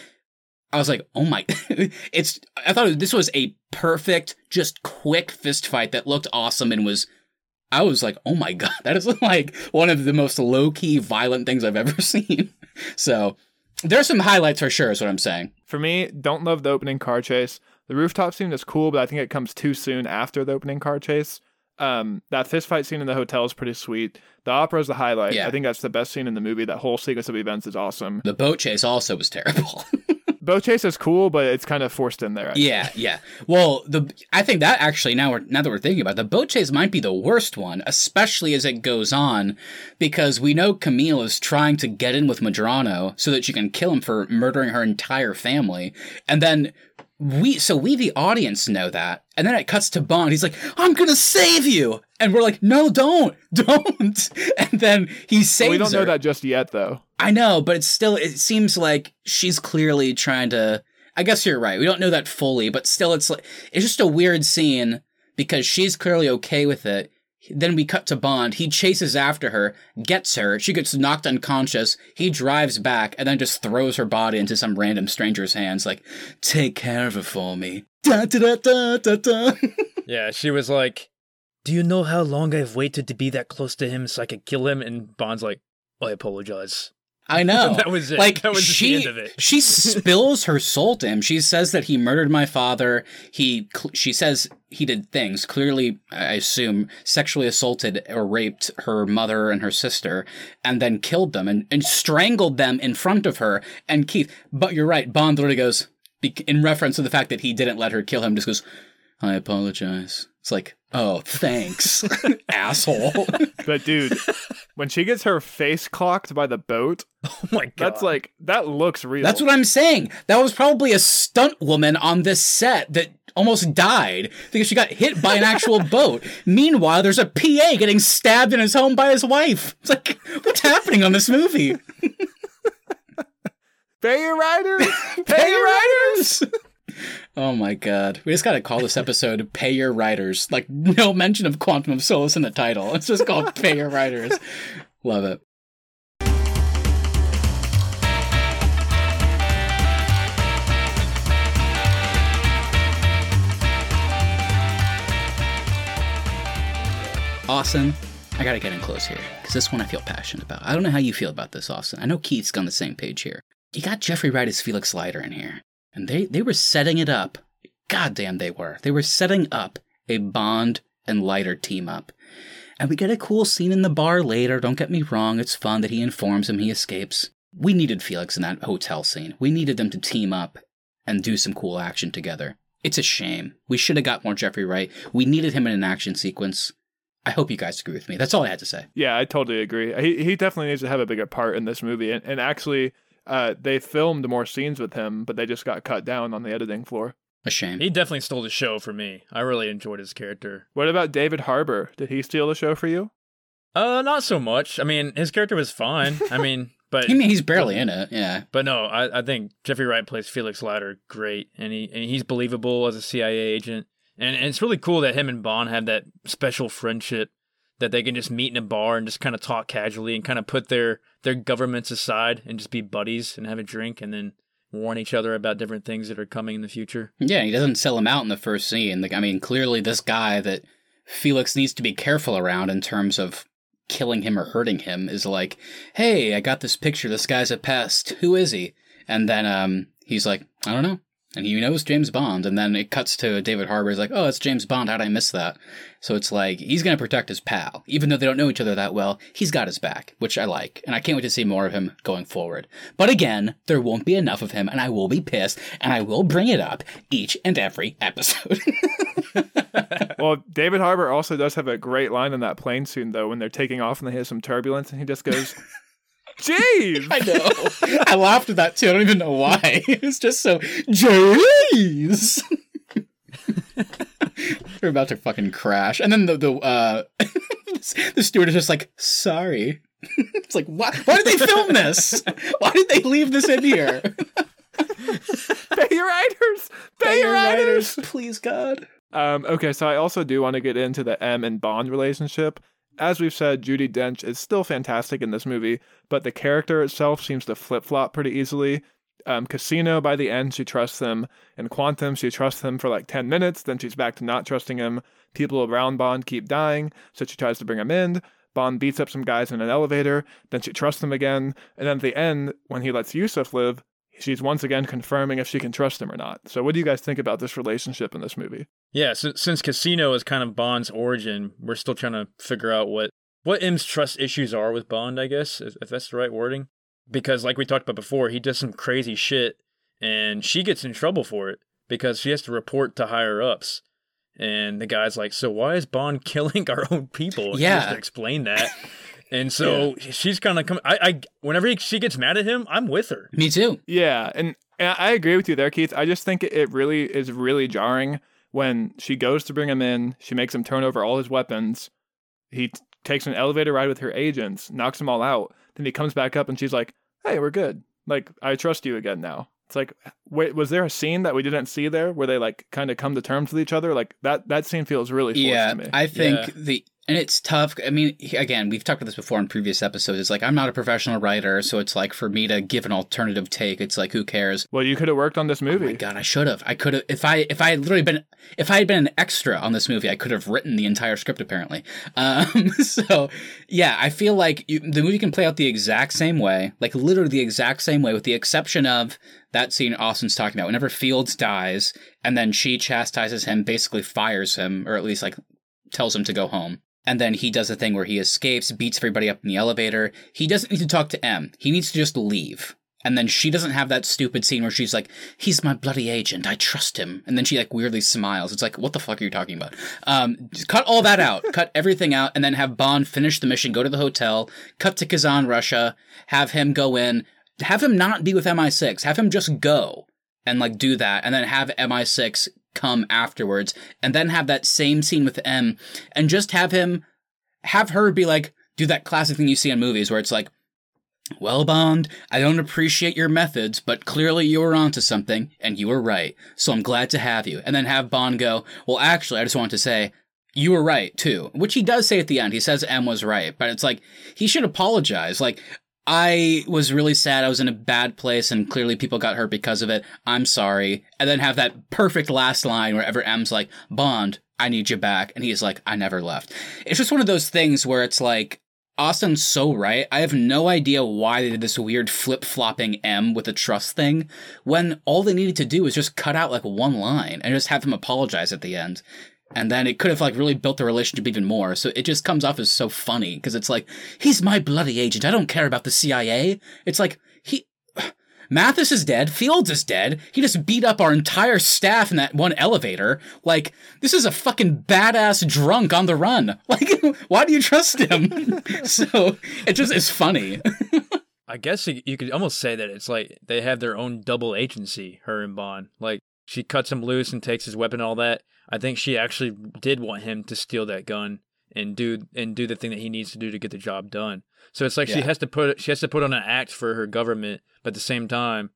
S2: I was like, oh my, it's, I thought this was a perfect, just quick fist fight that looked awesome and was, I was like, oh my God, that is like one of the most low key violent things I've ever seen. So there's some highlights for sure, is what I'm saying.
S1: For me, don't love the opening car chase. The rooftop scene is cool, but I think it comes too soon after the opening car chase. Um, that fist fight scene in the hotel is pretty sweet. The opera is the highlight.
S2: Yeah.
S1: I think that's the best scene in the movie. That whole sequence of events is awesome.
S2: The boat chase also was terrible.
S1: Boat chase is cool, but it's kind of forced in there. I think.
S2: Yeah, yeah. Well, the I think that actually now we're now that we're thinking about it, the boat chase might be the worst one, especially as it goes on, because we know Camille is trying to get in with Medrano so that she can kill him for murdering her entire family, and then we so we the audience know that, and then it cuts to Bond. He's like, "I'm gonna save you," and we're like, "No, don't, don't!" And then he saves
S1: we don't
S2: her.
S1: know that just yet, though.
S2: I know, but it's still, it seems like she's clearly trying to. I guess you're right. We don't know that fully, but still, it's like, it's just a weird scene because she's clearly okay with it. Then we cut to Bond. He chases after her, gets her. She gets knocked unconscious. He drives back and then just throws her body into some random stranger's hands, like, take care of her for me. Da, da, da, da, da.
S3: Yeah, she was like, Do you know how long I've waited to be that close to him so I could kill him? And Bond's like, I apologize.
S2: I know.
S3: That was it.
S2: Like
S3: That was
S2: she,
S3: the end of it.
S2: she spills her soul to him. She says that he murdered my father. He, cl- she says he did things clearly. I assume sexually assaulted or raped her mother and her sister, and then killed them and, and strangled them in front of her. And Keith, but you're right. Bond literally goes in reference to the fact that he didn't let her kill him. Just goes, I apologize. It's like, oh, thanks, asshole.
S1: But dude, when she gets her face clocked by the boat,
S3: Oh my god.
S1: that's like that looks real.
S2: That's what I'm saying. That was probably a stunt woman on this set that almost died because she got hit by an actual boat. Meanwhile, there's a PA getting stabbed in his home by his wife. It's like, what's happening on this movie?
S1: Pay your writers.
S2: Pay your writers! Oh my god. We just gotta call this episode Pay Your Writers. Like, no mention of Quantum of Solace in the title. It's just called Pay Your Writers. Love it. Austin, I gotta get in close here because this one I feel passionate about. I don't know how you feel about this, Austin. I know Keith's on the same page here. You got Jeffrey Wright as Felix Leiter in here, and they they were setting it up. God damn, they were. They were setting up a Bond and Leiter team up. And we get a cool scene in the bar later. Don't get me wrong, it's fun that he informs him he escapes. We needed Felix in that hotel scene. We needed them to team up and do some cool action together. It's a shame. We should have got more Jeffrey Wright. We needed him in an action sequence. I hope you guys agree with me. That's all I had to say.
S1: Yeah, I totally agree. He he definitely needs to have a bigger part in this movie. And, and actually, uh, they filmed more scenes with him, but they just got cut down on the editing floor.
S2: A shame.
S3: he definitely stole the show for me. I really enjoyed his character.
S1: What about David Harbour? Did he steal the show for you?
S3: Uh, not so much. I mean, his character was fine. I mean, but
S2: I mean, he's barely in it. Yeah.
S3: But no, I, I think Jeffrey Wright plays Felix Leiter great, and he and he's believable as a CIA agent, and, and it's really cool that him and Bond have that special friendship that they can just meet in a bar and just kind of talk casually and kind of put their their governments aside and just be buddies and have a drink and then warn each other about different things that are coming in the future.
S2: Yeah, he doesn't sell him out in the first scene. Like, I mean, clearly this guy that Felix needs to be careful around in terms of killing him or hurting him is like, hey, I got this picture. This guy's a pest. Who is he? And then um, he's like, I don't know. And he knows James Bond, and then it cuts to David Harbour. He's like, "Oh, it's James Bond. How'd I miss that?" So it's like he's gonna protect his pal, even though they don't know each other that well. He's got his back, which I like, and I can't wait to see more of him going forward. But again, there won't be enough of him, and I will be pissed, and I will bring it up each and every episode.
S1: well, David Harbour also does have a great line in that plane scene, though, when they're taking off and they hit some turbulence, and he just goes. Jeez!
S2: I know. I laughed at that too. I don't even know why. It's just so jeez. They're about to fucking crash, and then the the uh, the steward is just like, "Sorry." it's like, why? Why did they film this? Why did they leave this in here?
S1: Pay your writers. Pay, Pay your writers.
S2: writers, please, God.
S1: Um, okay, so I also do want to get into the M and Bond relationship. As we've said, Judi Dench is still fantastic in this movie, but the character itself seems to flip flop pretty easily. Um, Casino, by the end, she trusts him. In Quantum, she trusts him for like 10 minutes, then she's back to not trusting him. People around Bond keep dying, so she tries to bring him in. Bond beats up some guys in an elevator, then she trusts him again, and then at the end, when he lets Yusef live, she's once again confirming if she can trust him or not. So, what do you guys think about this relationship in this movie?
S3: Yeah, so, since Casino is kind of Bond's origin, we're still trying to figure out what what M's trust issues are with Bond. I guess if that's the right wording, because like we talked about before, he does some crazy shit, and she gets in trouble for it because she has to report to higher ups. And the guy's like, "So why is Bond killing our own people?"
S2: Yeah,
S3: he has to explain that. And so yeah. she's kind of come. I, I, whenever he, she gets mad at him, I'm with her.
S2: Me too.
S1: Yeah, and, and I agree with you there, Keith. I just think it really is really jarring when she goes to bring him in. She makes him turn over all his weapons. He t- takes an elevator ride with her agents, knocks them all out. Then he comes back up, and she's like, "Hey, we're good. Like, I trust you again now." It's like, wait, was there a scene that we didn't see there where they like kind of come to terms with each other? Like that that scene feels really forced
S2: yeah,
S1: to me.
S2: I think yeah. the and it's tough. I mean, again, we've talked about this before in previous episodes. It's like I'm not a professional writer, so it's like for me to give an alternative take, it's like who cares?
S1: Well, you could have worked on this movie.
S2: Oh my god, I should have. I could have if I if I had literally been if I had been an extra on this movie, I could have written the entire script apparently. Um, so yeah, I feel like you, the movie can play out the exact same way, like literally the exact same way, with the exception of that scene Austin's talking about. Whenever Fields dies, and then she chastises him, basically fires him, or at least like tells him to go home. And then he does a thing where he escapes, beats everybody up in the elevator. He doesn't need to talk to M. He needs to just leave. And then she doesn't have that stupid scene where she's like, "He's my bloody agent. I trust him." And then she like weirdly smiles. It's like, "What the fuck are you talking about?" Um, cut all that out. cut everything out, and then have Bond finish the mission, go to the hotel, cut to Kazan, Russia, have him go in, have him not be with MI6, have him just go and like do that, and then have MI6 come afterwards and then have that same scene with M and just have him have her be like do that classic thing you see in movies where it's like well, Bond, I don't appreciate your methods, but clearly you were onto something, and you were right, so I'm glad to have you. And then have Bond go, well, actually, I just want to say, you were right, too. Which he does say at the end. He says M was right, but it's like, he should apologize. Like, I was really sad. I was in a bad place and clearly people got hurt because of it. I'm sorry. And then have that perfect last line where ever M's like, Bond, I need you back. And he's like, I never left. It's just one of those things where it's like, Austin's so right. I have no idea why they did this weird flip flopping M with the trust thing when all they needed to do was just cut out like one line and just have him apologize at the end and then it could have like really built the relationship even more. So it just comes off as so funny because it's like he's my bloody agent. I don't care about the CIA. It's like he Mathis is dead. Fields is dead. He just beat up our entire staff in that one elevator. Like this is a fucking badass drunk on the run. Like why do you trust him? so it just is funny.
S3: I guess you could almost say that it's like they have their own double agency, her and Bond. Like she cuts him loose and takes his weapon, all that. I think she actually did want him to steal that gun and do and do the thing that he needs to do to get the job done. So it's like yeah. she has to put she has to put on an act for her government, but at the same time,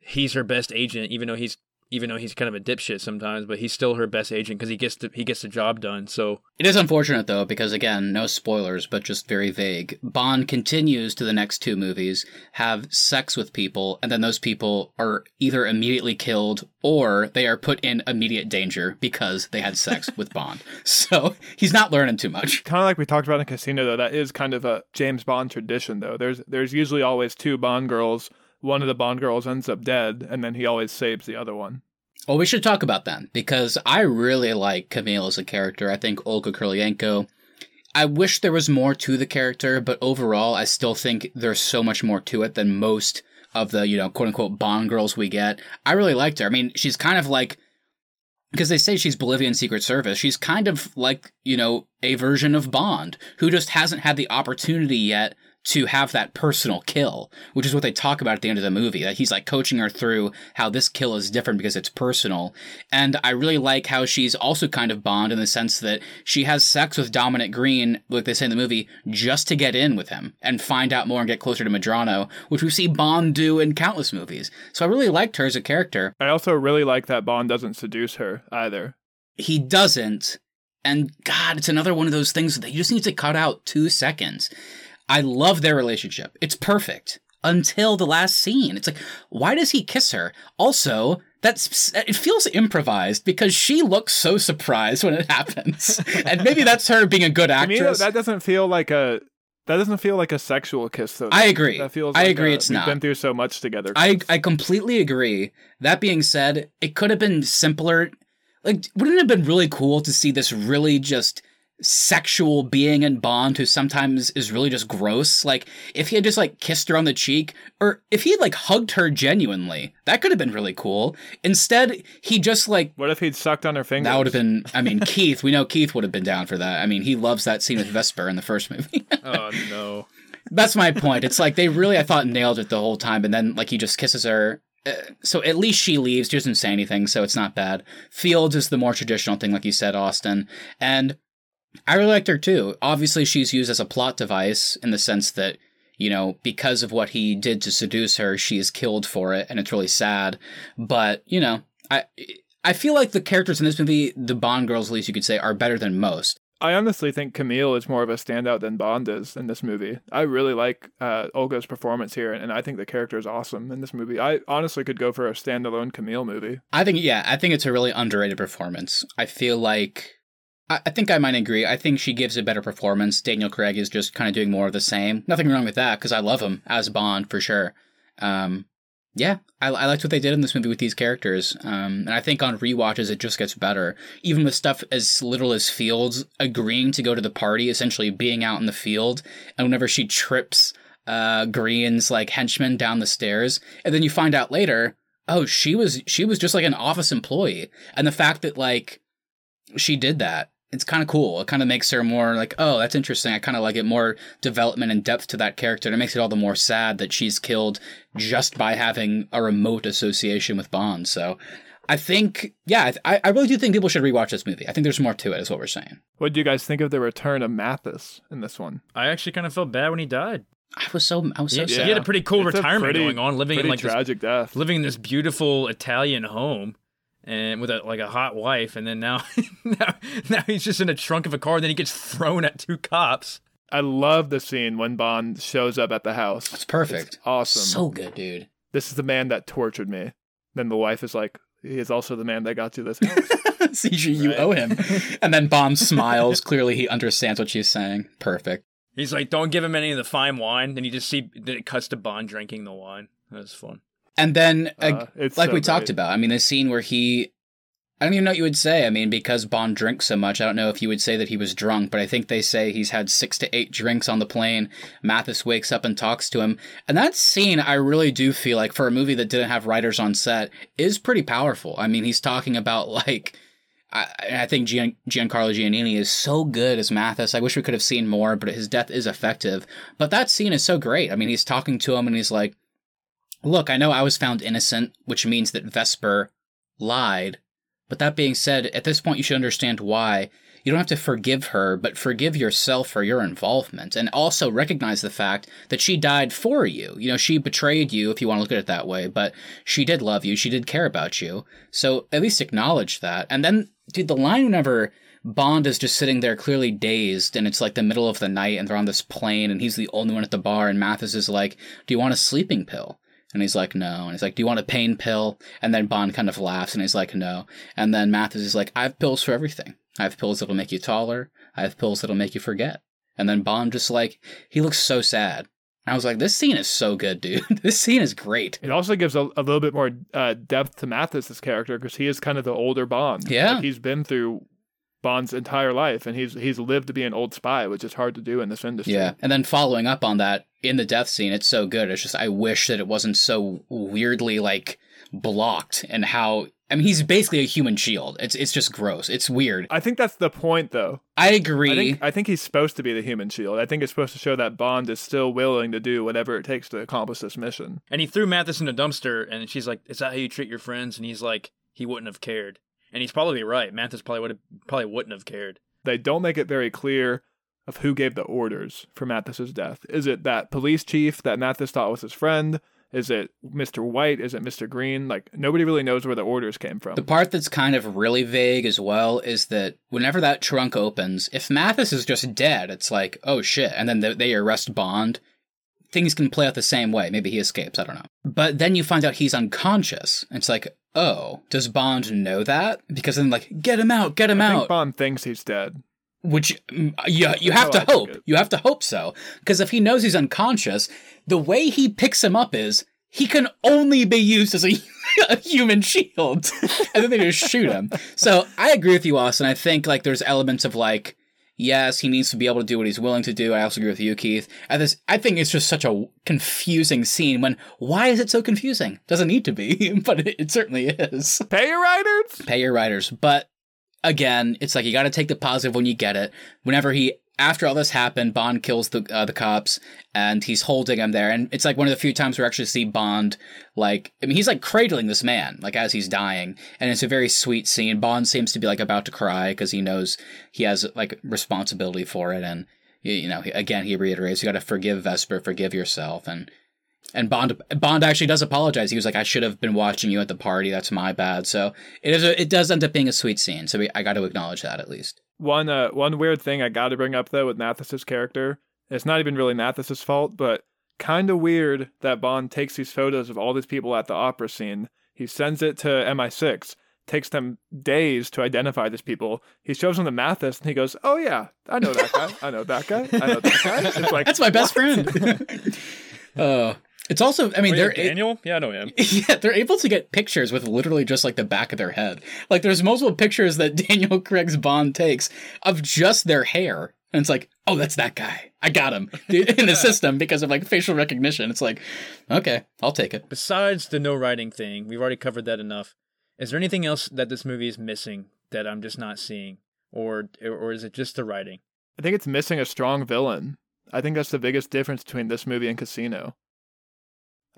S3: he's her best agent, even though he's even though he's kind of a dipshit sometimes, but he's still her best agent because he gets the he gets the job done. So
S2: it is unfortunate though because again, no spoilers, but just very vague. Bond continues to the next two movies, have sex with people, and then those people are either immediately killed or they are put in immediate danger because they had sex with Bond. So he's not learning too much.
S1: Kind of like we talked about in Casino though, that is kind of a James Bond tradition though. There's there's usually always two Bond girls one of the Bond girls ends up dead, and then he always saves the other one.
S2: Well, we should talk about them because I really like Camille as a character. I think Olga Kurylenko. I wish there was more to the character, but overall, I still think there's so much more to it than most of the, you know, quote unquote Bond girls we get. I really liked her. I mean, she's kind of like because they say she's Bolivian Secret Service. She's kind of like, you know, a version of Bond who just hasn't had the opportunity yet to have that personal kill, which is what they talk about at the end of the movie. That he's like coaching her through how this kill is different because it's personal. And I really like how she's also kind of Bond in the sense that she has sex with Dominic Greene, like they say in the movie, just to get in with him and find out more and get closer to Medrano, which we see Bond do in countless movies. So I really liked her as a character.
S1: I also really like that Bond doesn't seduce her either.
S2: He doesn't. And God, it's another one of those things that you just need to cut out two seconds. I love their relationship. It's perfect until the last scene. It's like, why does he kiss her? Also, that's it feels improvised because she looks so surprised when it happens, and maybe that's her being a good actress.
S1: Me, that doesn't feel like a that doesn't feel like a sexual kiss though.
S2: I agree.
S1: That feels.
S2: I
S1: like
S2: agree.
S1: A,
S2: it's
S1: we've
S2: not.
S1: Been through so much together.
S2: I I completely agree. That being said, it could have been simpler. Like, wouldn't it have been really cool to see this really just sexual being in Bond who sometimes is really just gross. Like if he had just like kissed her on the cheek or if he had like hugged her genuinely, that could have been really cool. Instead, he just like
S1: What if he'd sucked on her finger?
S2: that would have been I mean Keith, we know Keith would have been down for that. I mean, he loves that scene with Vesper in the first movie.
S3: Oh no.
S2: That's my point. It's like they really I thought nailed it the whole time and then like he just kisses her uh, so at least she leaves. She doesn't say anything, so it's not bad. Fields is the more traditional thing, like you said, Austin. And I really liked her too. Obviously, she's used as a plot device in the sense that, you know, because of what he did to seduce her, she is killed for it, and it's really sad. But, you know, I I feel like the characters in this movie, the Bond girls, at least you could say, are better than most.
S1: I honestly think Camille is more of a standout than Bond is in this movie. I really like uh, Olga's performance here, and I think the character is awesome in this movie. I honestly could go for a standalone Camille movie.
S2: I think, yeah, I think it's a really underrated performance. I feel like I, think I might agree. I think she gives a better performance. Daniel Craig is just kind of doing more of the same. Nothing wrong with that because I love him as Bond for sure. Um, yeah, I, I liked what they did in this movie with these characters. Um, and I think on rewatches, it just gets better. Even with stuff as little as Fields agreeing to go to the party, essentially being out in the field, and whenever she trips uh, Greene's like henchman down the stairs, and then you find out later, oh, she was she was just like an office employee, and the fact that like she did that it's kind of cool. It kind of makes her more like, oh, that's interesting. I kind of like it more development and depth to that character. And it makes it all the more sad that she's killed just by having a remote association with Bond. So I think, yeah, I, I really do think people should rewatch this movie. I think there's more to it, is what we're saying.
S1: What do you guys think of the return of Mathis in this one?
S3: I actually kind of felt bad when he died.
S2: I was so, I was so
S3: He,
S2: sad.
S3: he had a pretty cool
S1: It's
S3: retirement
S1: pretty-
S3: going on, living in
S1: Pretty
S3: like this,
S1: tragic death.
S3: living in this beautiful Italian home, and with a like a hot wife, and then now, now, now he's just in a trunk of a car. And then he gets thrown at two cops.
S1: I love the scene when Bond shows up at the house.
S2: It's perfect.
S1: It's awesome.
S2: So good, dude.
S1: this is the man that tortured me. Then the wife is like, he is also the man that got you this house.
S2: See, you you
S3: Right.
S2: owe him. And then Bond smiles. Clearly, he understands what she's saying. Perfect.
S3: He's like, "Don't give him any of the fine wine." Then you just see that it cuts to Bond drinking the wine. That was fun.
S2: And then, uh, like
S1: so
S2: we talked about, I mean, the scene where he. I don't even know what you would say. I mean, because Bond drinks so much, I don't know if you would say that he was drunk, but I think they say he's had six to eight drinks on the plane. Mathis wakes up and talks to him. And that scene, I really do feel like, for a movie that didn't have writers on set, is pretty powerful. I mean, he's talking about, like, I, I think Gian, Giancarlo Giannini is so good as Mathis. I wish we could have seen more, but his death is effective. But that scene is so great. I mean, he's talking to him and he's like, Look, I know I was found innocent, which means that Vesper lied. But that being said, at this point, you should understand why. You don't have to forgive her, but forgive yourself for your involvement. And also recognize the fact that she died for you. You know, she betrayed you, if you want to look at it that way, but she did love you. She did care about you. So at least acknowledge that. And then, dude, the line whenever Bond is just sitting there clearly dazed and it's like the middle of the night and they're on this plane and he's the only one at the bar and Mathis is like, Do you want a sleeping pill? And he's like, no. And he's like, do you want a pain pill? And then Bond kind of laughs and he's like, no. And then Mathis is like, I have pills for everything. I have pills that'll make you taller. I have pills that'll make you forget. And then Bond just like, he looks so sad. And I was like, this scene is so good, dude. this scene is great.
S1: It also gives a, a little bit more uh, depth to Mathis's character because he is kind of the older Bond.
S2: Yeah.
S1: Like, he's been through Bond's entire life, and he's he's lived to be an old spy, which is hard to do in this industry.
S2: Yeah. And then following up on that, in the death scene, it's so good. It's just, I wish that it wasn't so weirdly like blocked and how. I mean, he's basically a human shield. It's it's just gross. It's weird.
S1: I think that's the point, though.
S2: I agree.
S1: I think I think he's supposed to be the human shield. I think it's supposed to show that Bond is still willing to do whatever it takes to accomplish this mission.
S3: And he threw Mathis in a dumpster, and she's like, "Is that how you treat your friends?" And he's like, "He wouldn't have cared." And he's probably right. Mathis probably would have, probably wouldn't have cared.
S1: They don't make it very clear of who gave the orders for Mathis's death. Is it that police chief that Mathis thought was his friend? Is it Mr. White? Is it Mr. Greene? Like nobody really knows where the orders came from.
S2: The part that's kind of really vague as well is that whenever that trunk opens, if Mathis is just dead, it's like, oh shit. And then they- they arrest Bond. Things can play out the same way. Maybe he escapes. I don't know. But then you find out he's unconscious. It's like, oh, does Bond know that? Because then, like, get him out, get him
S1: I think
S2: out.
S1: Bond thinks he's dead.
S2: Which mm, you, you have to
S1: I
S2: hope. You have to hope so. Because if he knows he's unconscious, the way he picks him up is he can only be used as a, a human shield. and then they just shoot him. So I agree with you, Austin. I think like there's elements of like, yes, he needs to be able to do what he's willing to do. I also agree with you, Keith. And this, I think it's just such a confusing scene when why is it so confusing? Doesn't need to be, but it, it certainly is
S1: Pay your writers.
S2: pay your writers. But again, it's like you got to take the positive when you get it. Whenever he, after all this happened, Bond kills the uh, the cops, and he's holding him there, and it's like one of the few times we actually see Bond, like, I mean, he's like cradling this man, like as he's dying, and it's a very sweet scene. Bond seems to be like about to cry because he knows he has like responsibility for it, and you know, again, he reiterates, you got to forgive Vesper, forgive yourself, and and Bond Bond actually does apologize. He was like, "I should have been watching you at the party. That's my bad." So it is. A, it does end up being a sweet scene. So we, I got to acknowledge that at least.
S1: One uh one weird thing I got to bring up though with Mathis's character. It's not even really Mathis's fault, but kind of weird that Bond takes these photos of all these people at the opera scene. He sends it to MI6. Takes them days to identify these people. He shows them to Mathis, and he goes, "Oh yeah, I know that guy. I know that guy. I know that guy." It's like
S2: That's my best friend. uh, it's also. I mean,
S3: Oh, yeah,
S2: they're
S3: Daniel. Yeah, I know him.
S2: yeah, they're able to get pictures with literally just like the back of their head. Like there's multiple pictures that Daniel Craig's Bond takes of just their hair. And it's like, oh, that's that guy. I got him in the system because of like facial recognition. It's like, okay, I'll take it.
S3: Besides the no writing thing, we've already covered that enough. Is there anything else that this movie is missing that I'm just not seeing, or or is it just the writing?
S1: I think it's missing a strong villain. I think that's the biggest difference between this movie and Casino.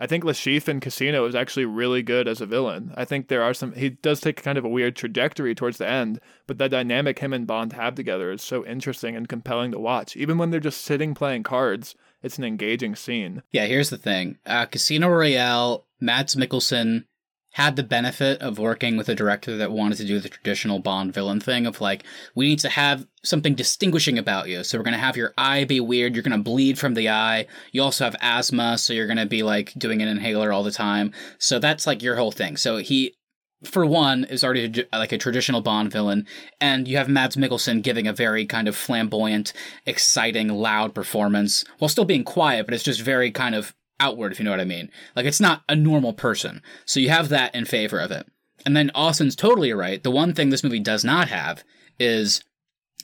S1: I think Le Chiffre in Casino is actually really good as a villain. I think there are some. He does take kind of a weird trajectory towards the end, but the dynamic him and Bond have together is so interesting and compelling to watch. Even when they're just sitting playing cards, it's an engaging scene.
S2: Yeah, here's the thing. Uh, Casino Royale, Mads Mikkelsen had the benefit of working with a director that wanted to do the traditional Bond villain thing of like, we need to have something distinguishing about you. So we're going to have your eye be weird. You're going to bleed from the eye. You also have asthma. So you're going to be like doing an inhaler all the time. So that's like your whole thing. So he, for one, is already like a traditional Bond villain, and you have Mads Mikkelsen giving a very kind of flamboyant, exciting, loud performance while still being quiet, but it's just very kind of outward, if you know what I mean. Like it's not a normal person. So you have that in favor of it. And then Austin's totally right. The one thing this movie does not have is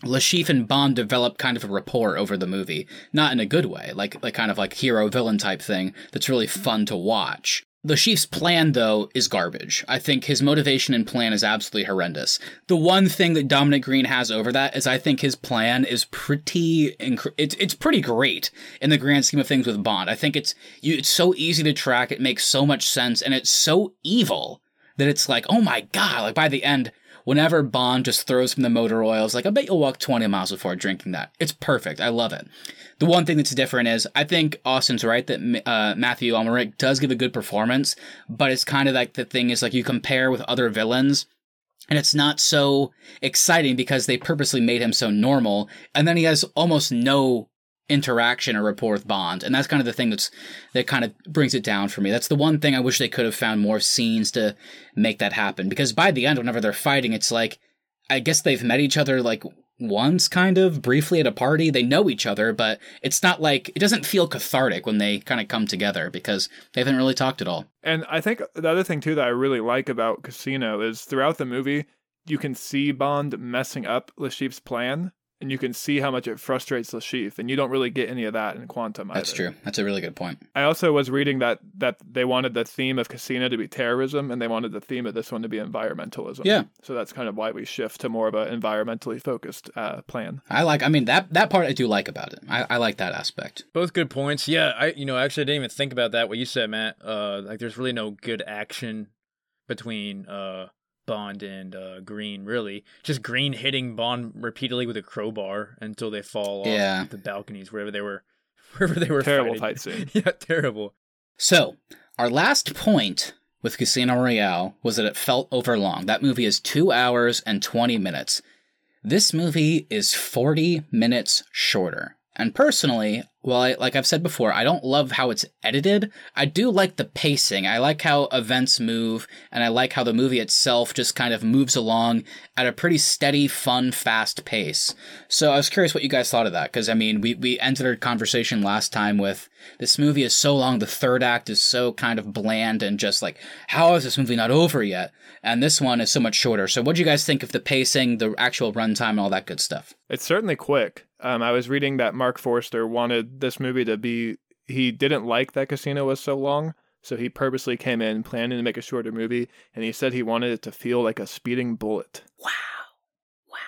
S2: Le Chiffre and Bond develop kind of a rapport over the movie, not in a good way, like like kind of like hero villain type thing that's really fun to watch. Le Chiffre's plan, though, is garbage. I think his motivation and plan is absolutely horrendous. The one thing that Dominic Greene has over that is I think his plan is pretty inc- it's it's pretty great in the grand scheme of things with Bond. I think it's you, it's so easy to track, it makes so much sense, and it's so evil that it's like, oh my god! Like by the end, whenever Bond just throws from the motor oil, it's like I bet you'll walk twenty miles before drinking that. It's perfect. I love it. The one thing that's different is I think Austin's right that uh, Mathieu Amalric does give a good performance, but it's kind of like the thing is like you compare with other villains. And it's not so exciting because they purposely made him so normal, and then he has almost no interaction or rapport with Bond, and that's kind of the thing that's that kind of brings it down for me. That's the one thing I wish they could have found more scenes to make that happen. Because by the end, whenever they're fighting, it's like I guess they've met each other like once, kind of briefly at a party. They know each other, but it's not like it doesn't feel cathartic when they kind of come together because they haven't really talked at all.
S1: And I think the other thing too that I really like about Casino is throughout the movie, you can see Bond messing up Le Chiffre's plan, and you can see how much it frustrates Le Chiffre, and you don't really get any of that in Quantum.
S2: That's true. That's a really good point.
S1: I also was reading that that they wanted the theme of Casino to be terrorism, and they wanted the theme of this one to be environmentalism.
S2: Yeah.
S1: So that's kind of why we shift to more of an environmentally focused uh, plan.
S2: I like. I mean that that part I do like about it. I, I like that aspect.
S3: Both good points. Yeah, I you know actually I didn't even think about that. What you said, Matt. Uh, like there's really no good action between uh Bond and uh, Greene, really. Just Greene hitting Bond repeatedly with a crowbar until they fall
S2: Yeah.
S3: off the balconies wherever they were, wherever they were.
S1: Terrible
S3: fighting.
S1: fight scene.
S3: yeah, terrible.
S2: So, our last point with Casino Royale was that it felt overlong. That movie is two hours and 20 minutes. This movie is 40 minutes shorter. And personally, well, I, like I've said before, I don't love how it's edited. I do like the pacing. I like how events move, and I like how the movie itself just kind of moves along at a pretty steady, fun, fast pace. So I was curious what you guys thought of that, because I mean, we, we ended our conversation last time with this movie is so long, the third act is so kind of bland and just like, how is this movie not over yet? And this one is so much shorter. So what do you guys think of the pacing, the actual runtime, and all that good stuff?
S1: It's certainly quick. Um, I was reading that Marc Forster wanted this movie to be. He didn't like that Casino was so long, so he purposely came in planning to make a shorter movie, and he said he wanted it to feel like a speeding bullet. Wow. Wow.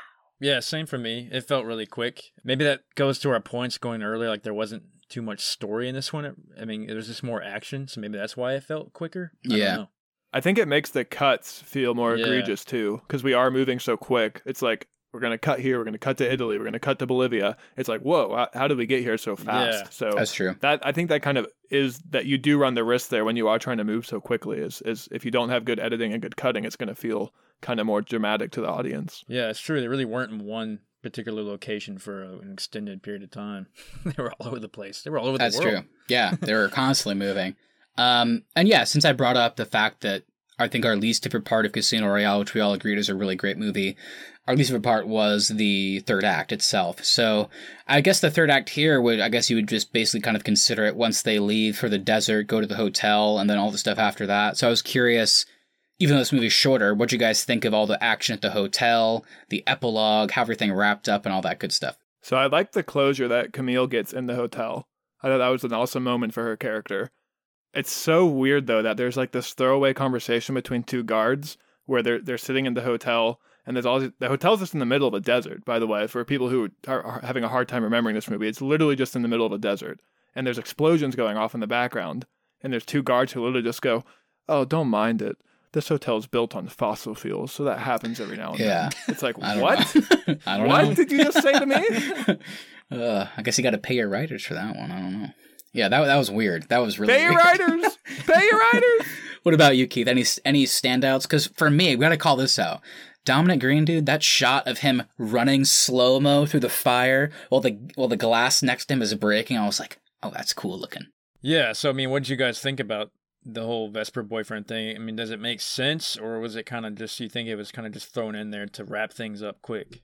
S3: Yeah, same for me. It felt really quick. Maybe that goes to our points going earlier. Like there wasn't too much story in this one. I mean, there was just more action, so maybe that's why it felt quicker. I don't
S2: Yeah.
S3: know.
S1: I think it makes the cuts feel more
S3: Yeah.
S1: egregious too, because we are moving so quick. It's like we're gonna cut here, we're gonna cut to Italy, we're gonna cut to Bolivia. It's like, whoa, how, how did we get here so fast?
S3: Yeah.
S1: So
S2: That's true.
S1: that I think that kind of is that you do run the risk there when you are trying to move so quickly. Is is if you don't have good editing and good cutting, it's gonna feel kind of more dramatic to the audience.
S3: Yeah, it's true. They really weren't in one particular location for an extended period of time. they were all over the place. They were all over
S2: That's
S3: the world.
S2: That's true. Yeah, they were constantly moving. Um, and yeah, since I brought up the fact that I think our least favorite part of Casino Royale, which we all agreed is a really great movie, our least favorite part was the third act itself. So I guess the third act here would, I guess you would just basically kind of consider it once they leave for the desert, go to the hotel, and then all the stuff after that. So I was curious. Even though this movie's shorter, what you guys think of all the action at the hotel, the epilogue, how everything wrapped up, and all that good stuff?
S1: So I like the closure that Camille gets in the hotel. I thought that was an awesome moment for her character. It's so weird though that there's like this throwaway conversation between two guards where they're they're sitting in the hotel and there's all the hotel's just in the middle of a desert. By the way, for people who are, are having a hard time remembering this movie, it's literally just in the middle of a desert and there's explosions going off in the background and there's two guards who literally just go, "Oh, don't mind it. This hotel's built on fossil fuels, so that happens every now and
S2: Yeah.
S1: then." It's like,
S2: I don't
S1: what?
S2: know. I don't
S1: what
S2: know.
S1: did you just say to me?
S2: Uh, I guess you got to pay your writers for that one. I don't know. Yeah, that that was weird. That was really
S1: Pay your
S2: weird.
S1: writers. Pay your writers.
S2: what about you, Keith? Any any standouts? Because for me, we got to call this out. Dominic Greene, dude, that shot of him running slow mo through the fire while the while the glass next to him is breaking, I was like, oh, that's cool looking.
S3: Yeah, so I mean, what did you guys think about the whole Vesper boyfriend thing? I mean, does it make sense, or was it kind of just you think it was kind of just thrown in there to wrap things up quick?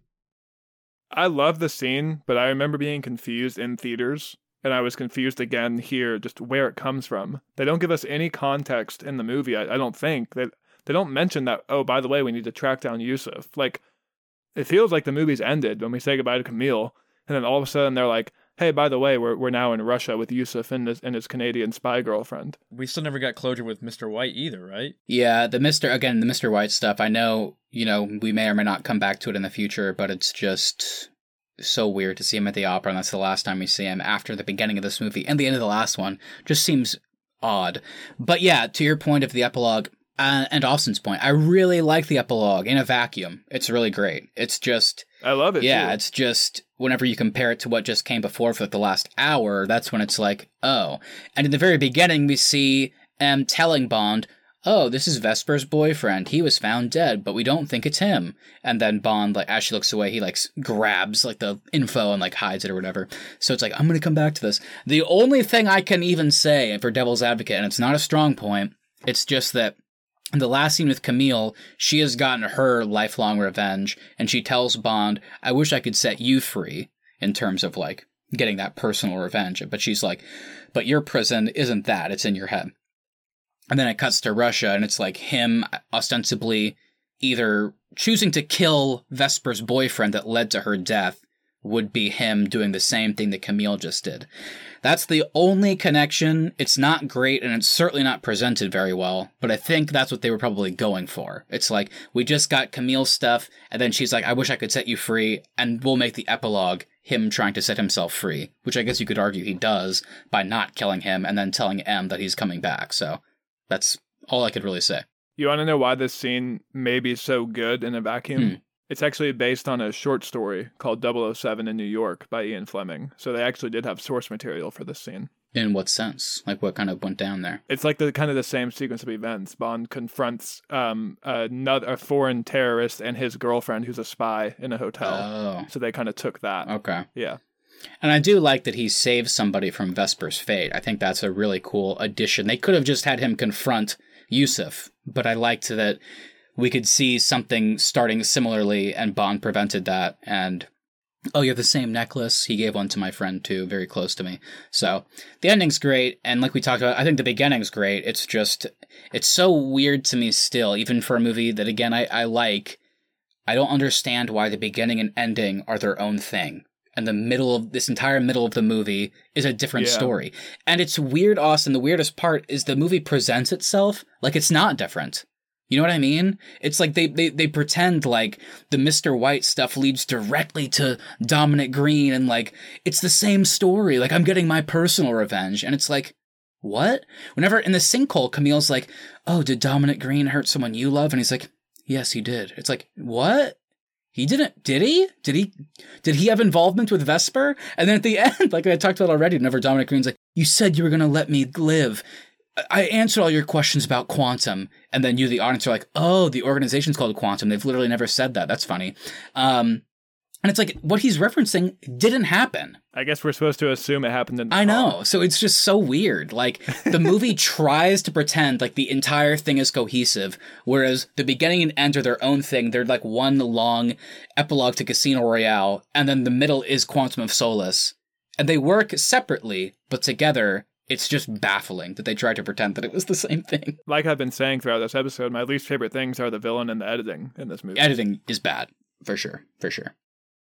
S1: I love the scene, but I remember being confused in theaters, and I was confused again here, just where it comes from. They don't give us any context in the movie. I, I don't think that they don't mention that. Oh, by the way, we need to track down Yusef. Like, it feels like the movie's ended when we say goodbye to Camille, and then all of a sudden they're like, "Hey, by the way, we're we're now in Russia with Yusef and his and his Canadian spy girlfriend."
S3: We still never got closure with Mr. White either, right?
S2: Yeah, the Mister again, the Mister White stuff. I know, you know, we may or may not come back to it in the future, but it's just so weird to see him at the opera, and that's the last time we see him after the beginning of this movie and the end of the last one. Just seems odd. But yeah, to your point of the epilogue. Uh, and Austin's point, I really like the epilogue in a vacuum. It's really great. It's just,
S1: I love it.
S2: yeah,
S1: too.
S2: it's just whenever you compare it to what just came before for like the last hour, that's when it's like, oh. And in the very beginning, we see M telling Bond, oh, this is Vesper's boyfriend. He was found dead, but we don't think it's him. And then Bond, like, as she looks away, he like grabs like the info and like hides it or whatever. So it's like, I'm gonna come back to this. The only thing I can even say for Devil's Advocate, and it's not a strong point, it's just that In the last scene with Camille, she has gotten her lifelong revenge, and she tells Bond, I wish I could set you free, in terms of like getting that personal revenge. But she's like, but your prison isn't that, it's in your head. And then it cuts to Russia, and it's like him ostensibly either choosing to kill Vesper's boyfriend that led to her death would be him doing the same thing that Camille just did. That's the only connection. It's not great and it's certainly not presented very well, but I think that's what they were probably going for. It's like, we just got Camille's stuff, and then she's like, I wish I could set you free, and we'll make the epilogue him trying to set himself free, which I guess you could argue he does by not killing him and then telling M that he's coming back. So that's all I could really say.
S1: You want to know why this scene may be so good in a vacuum?
S2: Hmm.
S1: It's actually based on a short story called 007 in New York by Ian Fleming. So they actually did have source material for this scene.
S2: In what sense? Like what kind of went down there?
S1: It's like the kind of the same sequence of events. Bond confronts um, another a foreign terrorist and his girlfriend, who's a spy, in a hotel.
S2: Oh,
S1: so they kind of took that.
S2: okay.
S1: Yeah.
S2: And I do like that he saves somebody from Vesper's fate. I think that's a really cool addition. They could have just had him confront Yusef, but I liked that we could see something starting similarly, and Bond prevented that. And oh, you have the same necklace. He gave one to my friend too, very close to me. So the ending's great, and like we talked about, I think the beginning's great. It's just it's so weird to me still, even for a movie that again I, I like. I don't understand why the beginning and ending are their own thing and the middle of this entire middle of the movie is a different
S1: Yeah.
S2: story. And it's weird, Austin. The weirdest part is the movie presents itself like it's not different. You know what I mean? It's like they, they, they pretend like the Mr. White stuff leads directly to Dominic Greene and like it's the same story. Like I'm getting my personal revenge. And it's like, what? Whenever in the sinkhole, Camille's like, oh, did Dominic Greene hurt someone you love? And he's like, yes, he did. It's like, what? He didn't, did he? Did he, did he have involvement with Vesper? And then at the end, like I talked about already, whenever Dominic Greene's like, you said you were going to let me live. I- I answered all your questions about quantum. And then you, the audience, are like, oh, the organization's called quantum. They've literally never said that. That's funny. Um, and it's like, what he's referencing didn't happen.
S1: I guess we're supposed to assume it happened in the
S2: I know. So it's just so weird. Like the movie tries to pretend like the entire thing is cohesive, whereas the beginning and end are their own thing. They're like one long epilogue to Casino Royale, and then the middle is Quantum of Solace. And they work separately, but together it's just baffling that they tried to pretend that it was the same thing.
S1: Like I've been saying throughout this episode, my least favorite things are the villain and the editing in this movie.
S2: Editing is bad, for sure, for sure.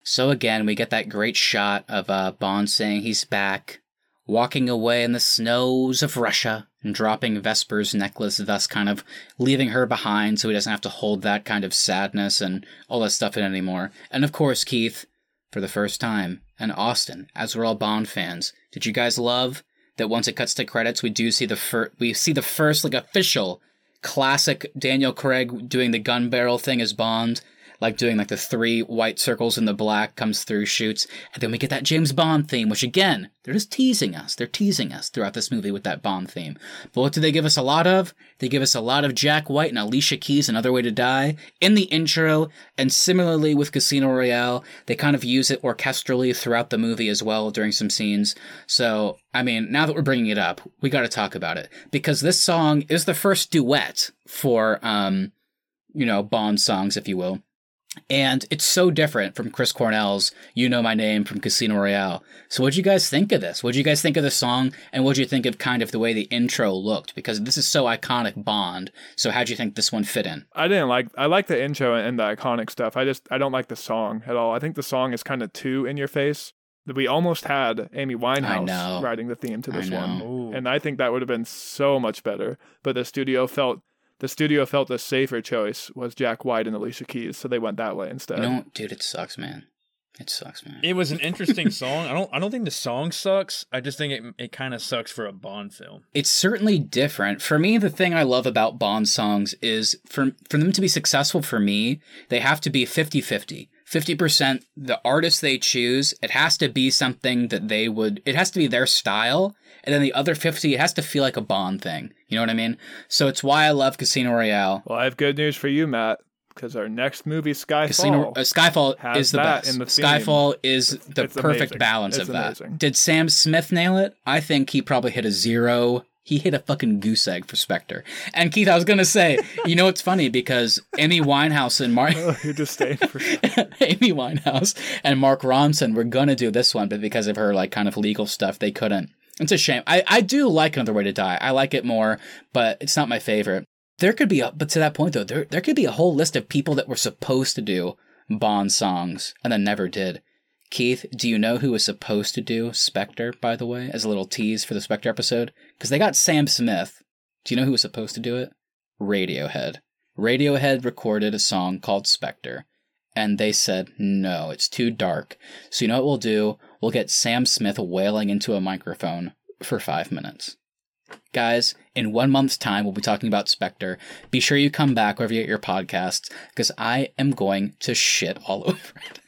S2: So again, we get that great shot of uh, Bond saying he's back, walking away in the snows of Russia and dropping Vesper's necklace, thus kind of leaving her behind so he doesn't have to hold that kind of sadness and all that stuff in anymore. And of course, Keith, for the first time, and Austin, as we're all Bond fans, did you guys love that once it cuts to credits, we do see the fir- we see the first like official classic Daniel Craig doing the gun barrel thing as Bond, like doing like the three white circles in the black comes through, shoots, and then we get that James Bond theme, which again, they're just teasing us. They're teasing us throughout this movie with that Bond theme. But what do they give us a lot of? They give us a lot of Jack White and Alicia Keys, Another Way to Die, in the intro, and similarly with Casino Royale, they kind of use it orchestrally throughout the movie as well during some scenes. So, I mean, now that we're bringing it up, we got to talk about it because this song is the first duet for, um, you know, Bond songs, if you will. And it's so different from Chris Cornell's You Know My Name from Casino Royale. So what'd you guys think of this? What'd you guys think of the song? And what'd you think of kind of the way the intro looked? Because this is so iconic Bond. So how'd you think this one fit in?
S1: I didn't like. I like the intro and the iconic stuff. I just I don't like the song at all. I think the song is kind of too in your face. We almost had Amy Winehouse writing the theme to this one,
S3: Ooh.
S1: and I think that would have been so much better. But the studio felt the studio felt the safer choice was Jack White and Alicia Keys, so they went that way instead.
S2: You know, dude, it sucks, man. It sucks, man.
S3: It was an interesting song. I don't. I don't think the song sucks. I just think it. It kind of sucks for a Bond film.
S2: it's certainly different. For me, the thing I love about Bond songs is for for them to be successful for me, they have to be 50-50. 50% the artist they choose, it has to be something that they would it has to be their style, and then the other 50 it has to feel like a Bond thing. You know what I mean? So it's why I love Casino Royale.
S1: Well, I have good news for you, Matt, because our next movie, Skyfall,
S2: Casino uh, Skyfall is the best.
S1: the.
S2: Skyfall is the
S1: it's
S2: perfect
S1: amazing.
S2: balance
S1: It's
S2: of that. Did Sam Smith nail it? I think he probably hit a zero. He hit a fucking goose egg for Spectre. And Keith, I was gonna say, you know, it's funny because Amy Winehouse and Mark,
S1: Oh, you're disdain for
S2: Amy Winehouse and Mark Ronson were gonna do this one, but because of her like kind of legal stuff, they couldn't. It's a shame. I, I do like Another Way to Die. I like it more, but it's not my favorite. There could be a, but to that point though, there there could be a whole list of people that were supposed to do Bond songs and then never did. Keith, do you know who was supposed to do Spectre, by the way, as a little tease for the Spectre episode? Because they got Sam Smith. Do you know who was supposed to do it? Radiohead. Radiohead recorded a song called Spectre, and they said, no, it's too dark. So you know what we'll do? We'll get Sam Smith wailing into a microphone for five minutes. Guys, in one month's time, we'll be talking about Spectre. Be sure you come back wherever you get your podcasts, because I am going to shit all over it.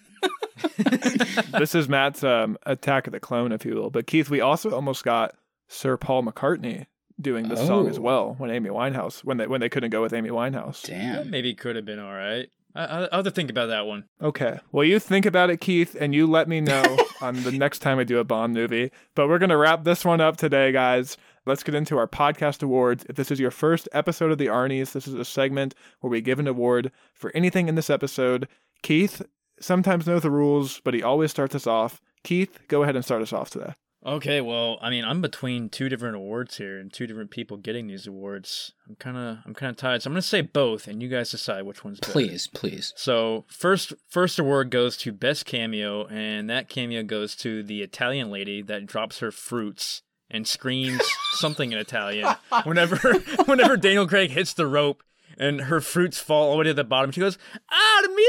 S1: This is Matt's um, attack of the clone, if you will. But Keith, we also almost got Sir Paul McCartney doing this song as
S2: Oh.
S1: well when Amy Winehouse when they when they couldn't go with Amy Winehouse.
S3: That
S2: Damn.
S3: maybe could have been all right. I, I, I'll have to think about that one.
S1: Okay. Well, you think about it, Keith, and you let me know on the next time we do a Bond movie. But we're going to wrap this one up today, guys. Let's get into our podcast awards. If this is your first episode of the Arnies, this is a segment where we give an award for anything in this episode. Keith sometimes knows the rules, but he always starts us off. Keith, go ahead and start us off today.
S3: Okay, well, I mean, I'm between two different awards here and two different people getting these awards. I'm kind of, I'm kind of tired, so I'm gonna say both, and you guys decide which one's better.
S2: Please, please.
S3: So first, first award goes to best cameo, and that cameo goes to the Italian lady that drops her fruits and screams something in Italian whenever, whenever Daniel Craig hits the rope. And her fruits fall all the way to the bottom. She goes, "Ah, lì,"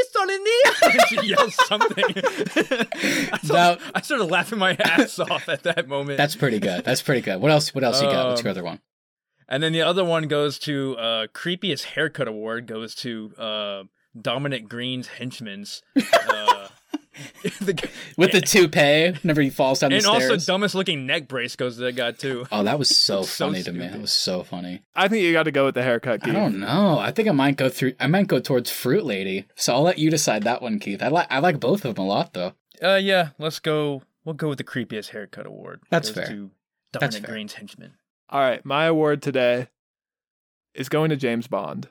S3: and she yells something. I, started,
S2: Now-
S3: I started laughing my ass off at that moment.
S2: That's pretty good. That's pretty good. What else? What else you got? What's your
S3: Um,
S2: other one?
S3: And then the other one goes to uh creepiest haircut award goes to uh Dominic Greene's henchman's uh the, g-
S2: With the toupee, whenever he falls down the
S3: and also dumbest looking neck brace goes to that guy too.
S2: oh, that was so
S3: So
S2: funny to me. That was so funny.
S1: I think you got to go with the haircut,
S2: I don't know. I think I might go through. I might go towards Fruit Lady. So I'll let you decide that one, Keith. I like. I like both of them a lot, though.
S3: Uh yeah, let's go we'll go with the creepiest haircut award.
S2: That's
S3: Goes
S2: fair.
S3: To
S2: That's fair.
S3: Greene's henchman.
S1: All right, my award today is going to James Bond,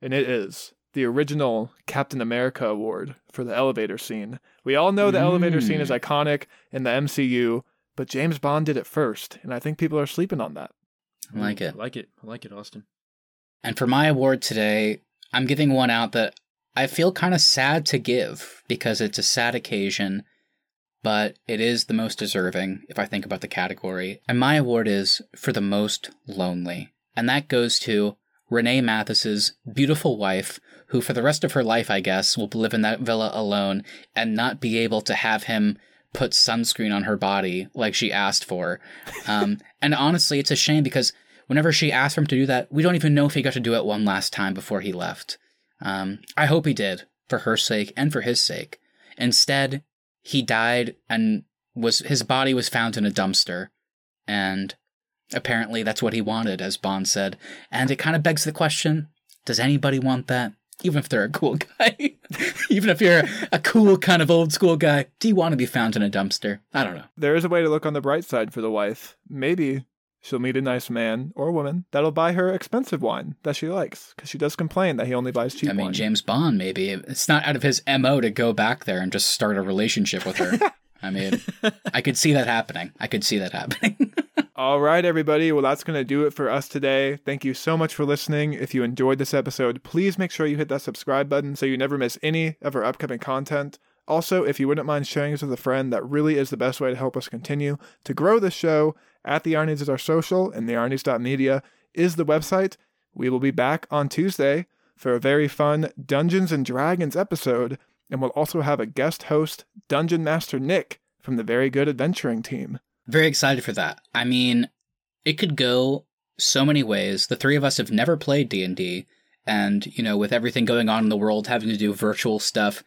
S1: and it is the original Captain America award for the elevator scene. We all know the elevator scene is
S2: Mm.
S1: iconic in the MCU, but James Bond did it first, and I think people are sleeping on that.
S2: I like it.
S3: I like it. I like it, Austin.
S2: And for my award today, I'm giving one out that I feel kind of sad to give because it's a sad occasion, but it is the most deserving if I think about the category. And my award is for the most lonely. And that goes to René Mathis's beautiful wife, who for the rest of her life, I guess, will live in that villa alone and not be able to have him put sunscreen on her body like she asked for. Um, and honestly, it's a shame because whenever she asked for him to do that, we don't even know if he got to do it one last time before he left. Um, I hope he did, for her sake and for his sake. Instead, he died and was his body was found in a dumpster, and apparently that's what he wanted, as Bond said. And it kind of begs the question: Does anybody want that? Even if they're a cool guy, even if you're a cool kind of old school guy, do you want to be found in a dumpster? I don't know.
S1: There is a way to look on the bright side for the wife. Maybe she'll meet a nice man or woman that'll buy her expensive wine that she likes, because she does complain that he only buys cheap
S2: I mean,
S1: wine.
S2: James Bond, maybe. It's not out of his MO to go back there and just start a relationship with her. I mean, I could see that happening. I could see that happening.
S1: All right, everybody. Well, that's going to do it for us today. Thank you so much for listening. If you enjoyed this episode, please make sure you hit that subscribe button so you never miss any of our upcoming content. Also, if you wouldn't mind sharing this with a friend, that really is the best way to help us continue to grow the show. At the Arnies is our social, and the Arnies.media is the website. We will be back on Tuesday for a very fun Dungeons and Dragons episode, and we'll also have a guest host, Dungeon Master Nick from the Very Good Adventuring team.
S2: Very excited for that. I mean, it could go so many ways. The three of us have never played D&D, and, you know, with everything going on in the world, having to do virtual stuff,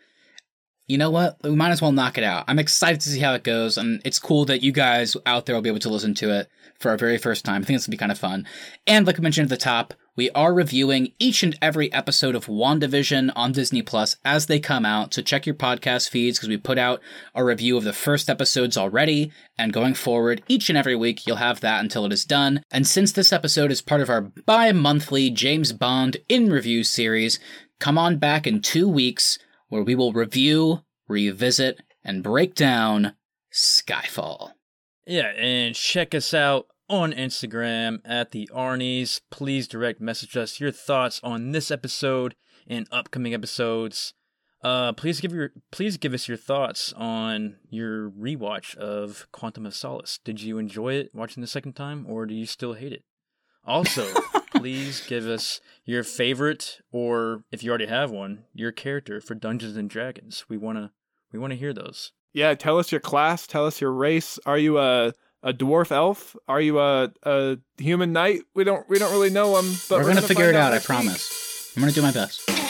S2: you know what? We might as well knock it out. I'm excited to see how it goes, and it's cool that you guys out there will be able to listen to it for our very first time. I think this will be kind of fun. And like I mentioned at the top, we are reviewing each and every episode of WandaVision on Disney Plus as they come out. So check your podcast feeds because we put out a review of the first episodes already. And going forward, each and every week, you'll have that until it is done. And since this episode is part of our bi monthly James Bond in review series, come on back in two weeks where we will review, revisit, and break down Skyfall.
S3: Yeah, and check us out on Instagram at the Arnies. Please direct message us your thoughts on this episode and upcoming episodes. Uh, please give your please give us your thoughts on your rewatch of Quantum of Solace. Did you enjoy it watching the second time, or do you still hate it? Also, please give us your favorite, or if you already have one, your character for Dungeons and Dragons. We wanna we wanna hear those.
S1: Yeah, tell us your class. Tell us your race. Are you a a dwarf elf? Are you a, a human knight? We don't we don't really know him. but
S2: we're,
S1: we're
S2: gonna,
S1: gonna
S2: figure it out. I
S1: week.
S2: promise. I'm gonna do my best.